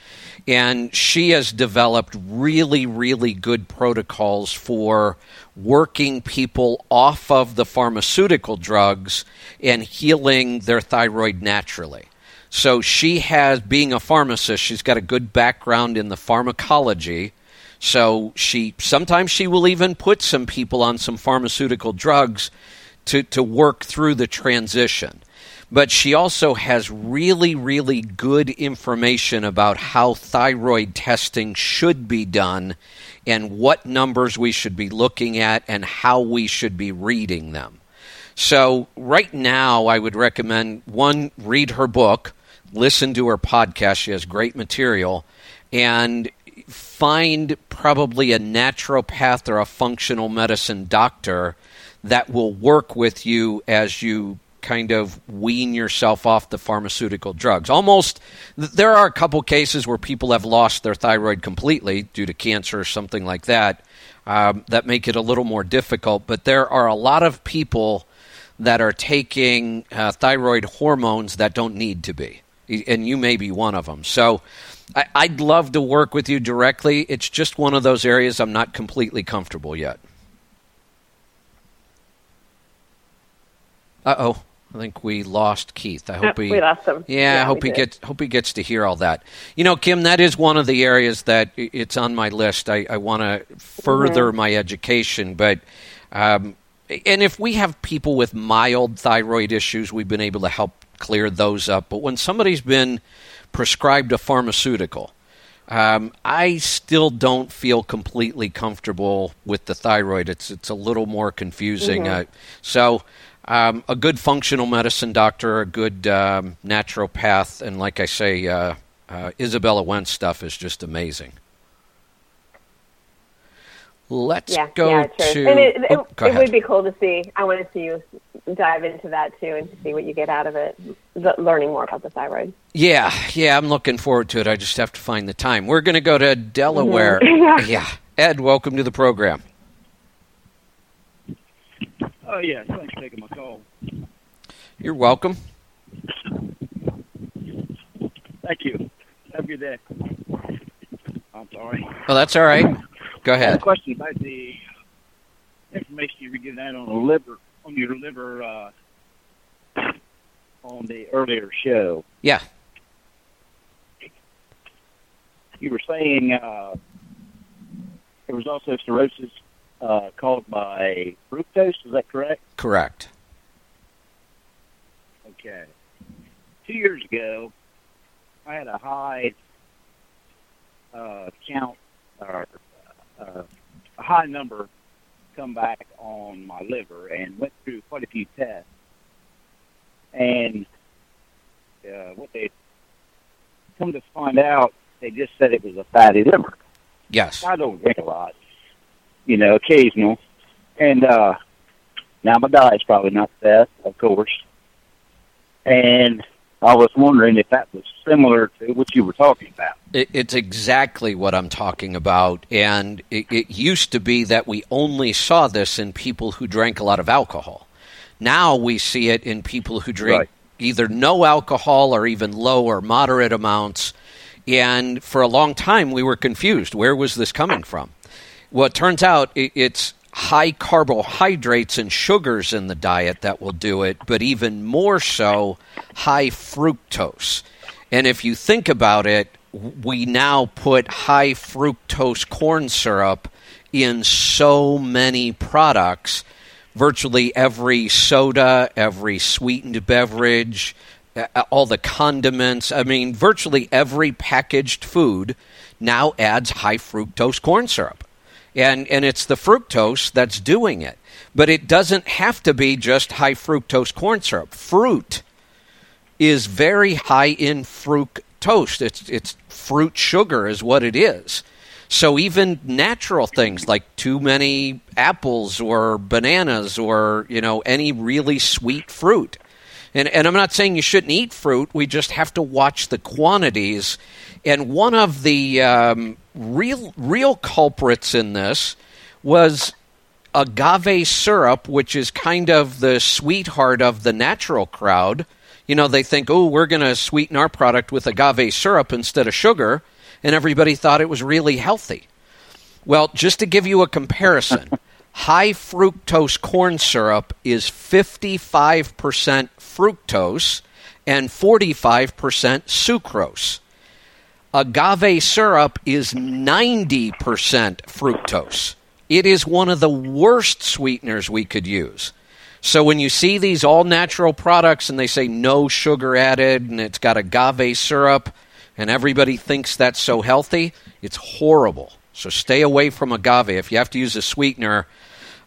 And she has developed really, really good protocols for working people off of the pharmaceutical drugs and healing their thyroid naturally. So she has, being a pharmacist, she's got a good background in the pharmacology so she sometimes she will even put some people on some pharmaceutical drugs to, to work through the transition. But she also has really, really good information about how thyroid testing should be done and what numbers we should be looking at and how we should be reading them. So, right now, I would recommend one, read her book, listen to her podcast. She has great material. And find probably a naturopath or a functional medicine doctor that will work with you as you kind of wean yourself off the pharmaceutical drugs. Almost, there are a couple cases where people have lost their thyroid completely due to cancer or something like that. Um, that make it a little more difficult, but there are a lot of people that are taking uh, thyroid hormones that don't need to be, and you may be one of them. So I, would love to work with you directly. It's just one of those areas I'm not completely comfortable yet. Uh oh. I think we lost Keith. I hope he we lost him. Yeah, yeah I hope he gets hope he gets to hear all that. You know, Kim, that is one of the areas that it's on my list. I, I want to further mm-hmm. my education, but um, and if we have people with mild thyroid issues, we've been able to help clear those up. But when somebody's been prescribed a pharmaceutical. Um, I still don't feel completely comfortable with the thyroid. It's it's a little more confusing. Mm-hmm. Uh, so, um, a good functional medicine doctor, a good um, naturopath, and like I say, uh, uh, Izabella Wentz stuff is just amazing. Let's yeah, go yeah, to. And it, oh, it, it would be cool to see. I want to see you dive into that too and see what you get out of it, the, learning more about the thyroid. Yeah, yeah, I'm looking forward to it. I just have to find the time. We're going to go to Delaware. Mm-hmm. yeah. Ed, welcome to the program. Oh, yeah, thanks for taking my call. You're welcome. Thank you. Have a good day. I'm sorry. Oh, that's all right. Go ahead. a question about the information you were giving out on the liver, on your liver, uh, on the earlier show. Yeah. You were saying uh, there was also cirrhosis uh, caused by fructose. Is that correct? Correct. Okay. Two years ago, I had a high uh, count or uh, a high number come back on my liver and went through quite a few tests. and uh, what they come to find out, they just said it was a fatty liver. Yes. I don't drink a lot, you know, occasional, and uh, now my diet's probably not the best, of course, and I was wondering if that was similar to what you were talking about. It, it's exactly what I'm talking about. And it, it used to be that we only saw this in people who drank a lot of alcohol. Now we see it in people who drink Right. either no alcohol or even low or moderate amounts. And for a long time, we were confused. Where was this coming from? Well, it turns out it, it's high carbohydrates and sugars in the diet that will do it, but even more so, high fructose. And if you think about it, we now put high fructose corn syrup in so many products. Virtually every soda, every sweetened beverage, all the condiments. I mean, virtually every packaged food now adds high fructose corn syrup. And, and it's the fructose that's doing it. But it doesn't have to be just high fructose corn syrup. Fruit is very high in fructose. It's, it's fruit sugar, is what it is. So even natural things like too many apples or bananas or you know any really sweet fruit. And, and I'm not saying you shouldn't eat fruit. We just have to watch the quantities. And one of the um, real real culprits in this was agave syrup, which is kind of the sweetheart of the natural crowd. You know, they think, oh, we're going to sweeten our product with agave syrup instead of sugar, and everybody thought it was really healthy. Well, just to give you a comparison, high fructose corn syrup is 55% fructose and 45% sucrose. Agave syrup is 90% fructose. It is one of the worst sweeteners we could use. So when you see these all natural products and they say no sugar added and it's got agave syrup and everybody thinks that's so healthy, it's horrible. So stay away from agave. If you have to use a sweetener,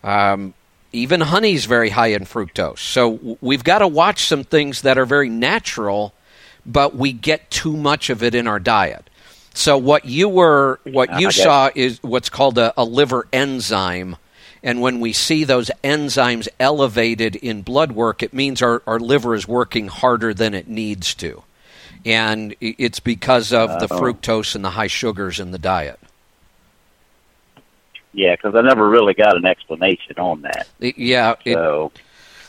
um, even honey's very high in fructose. So we've got to watch some things that are very natural, but we get too much of it in our diet. So what you were, what you saw is what's called a, a liver enzyme. And when we see those enzymes elevated in blood work, it means our, our liver is working harder than it needs to. And it's because of the fructose and the high sugars in the diet. Yeah, because I never really got an explanation on that. It- yeah, it, So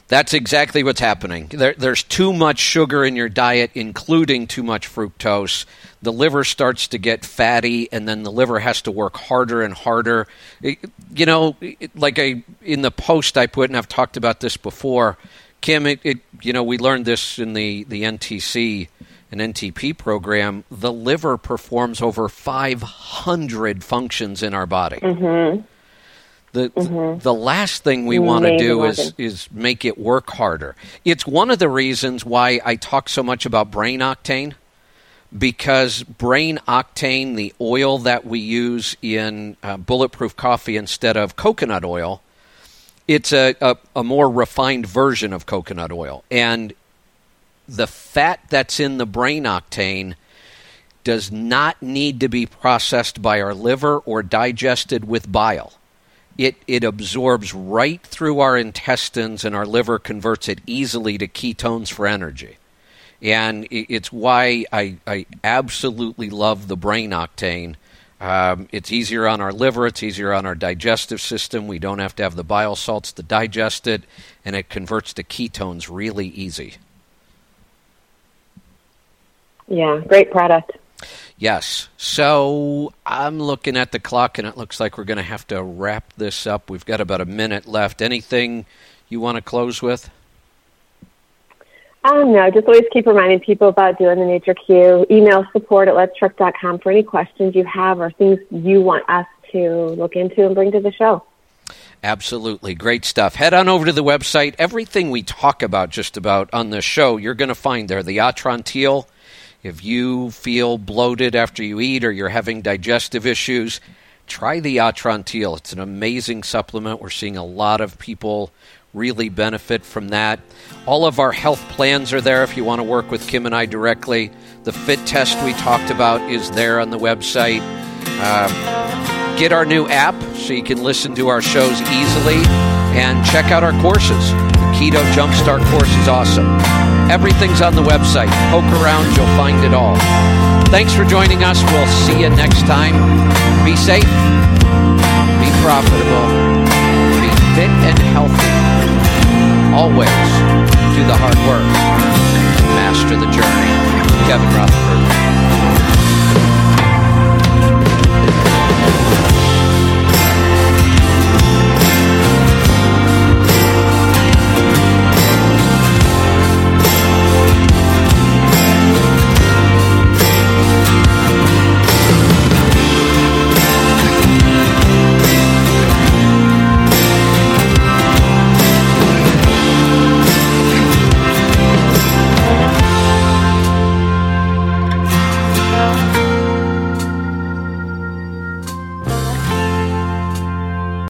that's exactly what's happening. There, there's too much sugar in your diet, including too much fructose. The liver starts to get fatty, and then the liver has to work harder and harder. It- you know, it- like I in the post I put, and I've talked about this before. Kim, it, it you know we learned this in the the NTC and NTP program. The liver performs over 500 functions in our body. Mm-hmm. The the last thing we want to do is is make it work harder. It's one of the reasons why I talk so much about brain octane because brain octane, the oil that we use in uh, bulletproof coffee instead of coconut oil, it's a, a, a more refined version of coconut oil. And the fat that's in the brain octane does not need to be processed by our liver or digested with bile. It, it absorbs right through our intestines, and our liver converts it easily to ketones for energy. And it's why I, I absolutely love the brain octane. Um, it's easier on our liver, it's easier on our digestive system. We don't have to have the bile salts to digest it, and it converts to ketones really easy. Yeah, great product. Yes. So I'm looking at the clock, and it looks like we're going to have to wrap this up. We've got about a minute left. Anything you want to close with? Um, no, just always keep reminding people about doing the NutriQ. Email support at letstruck.com for any questions you have or things you want us to look into and bring to the show. Absolutely. Great stuff. Head on over to the website. Everything we talk about just about on the show, you're going to find there. The Atrantil. If you feel bloated after you eat or you're having digestive issues, try the Atrantil. It's an amazing supplement. We're seeing a lot of people really benefit from that. All of our health plans are there if you want to work with Kim and I directly. The fit test we talked about is there on the website. Uh, get our new app so you can listen to our shows easily and check out our courses. Keto Jumpstart course is awesome. Everything's on the website. Poke around, you'll find it all. Thanks for joining us. We'll see you next time. Be safe, be profitable, be fit and healthy. Always do the hard work. Master the journey. Kevin Rutherford.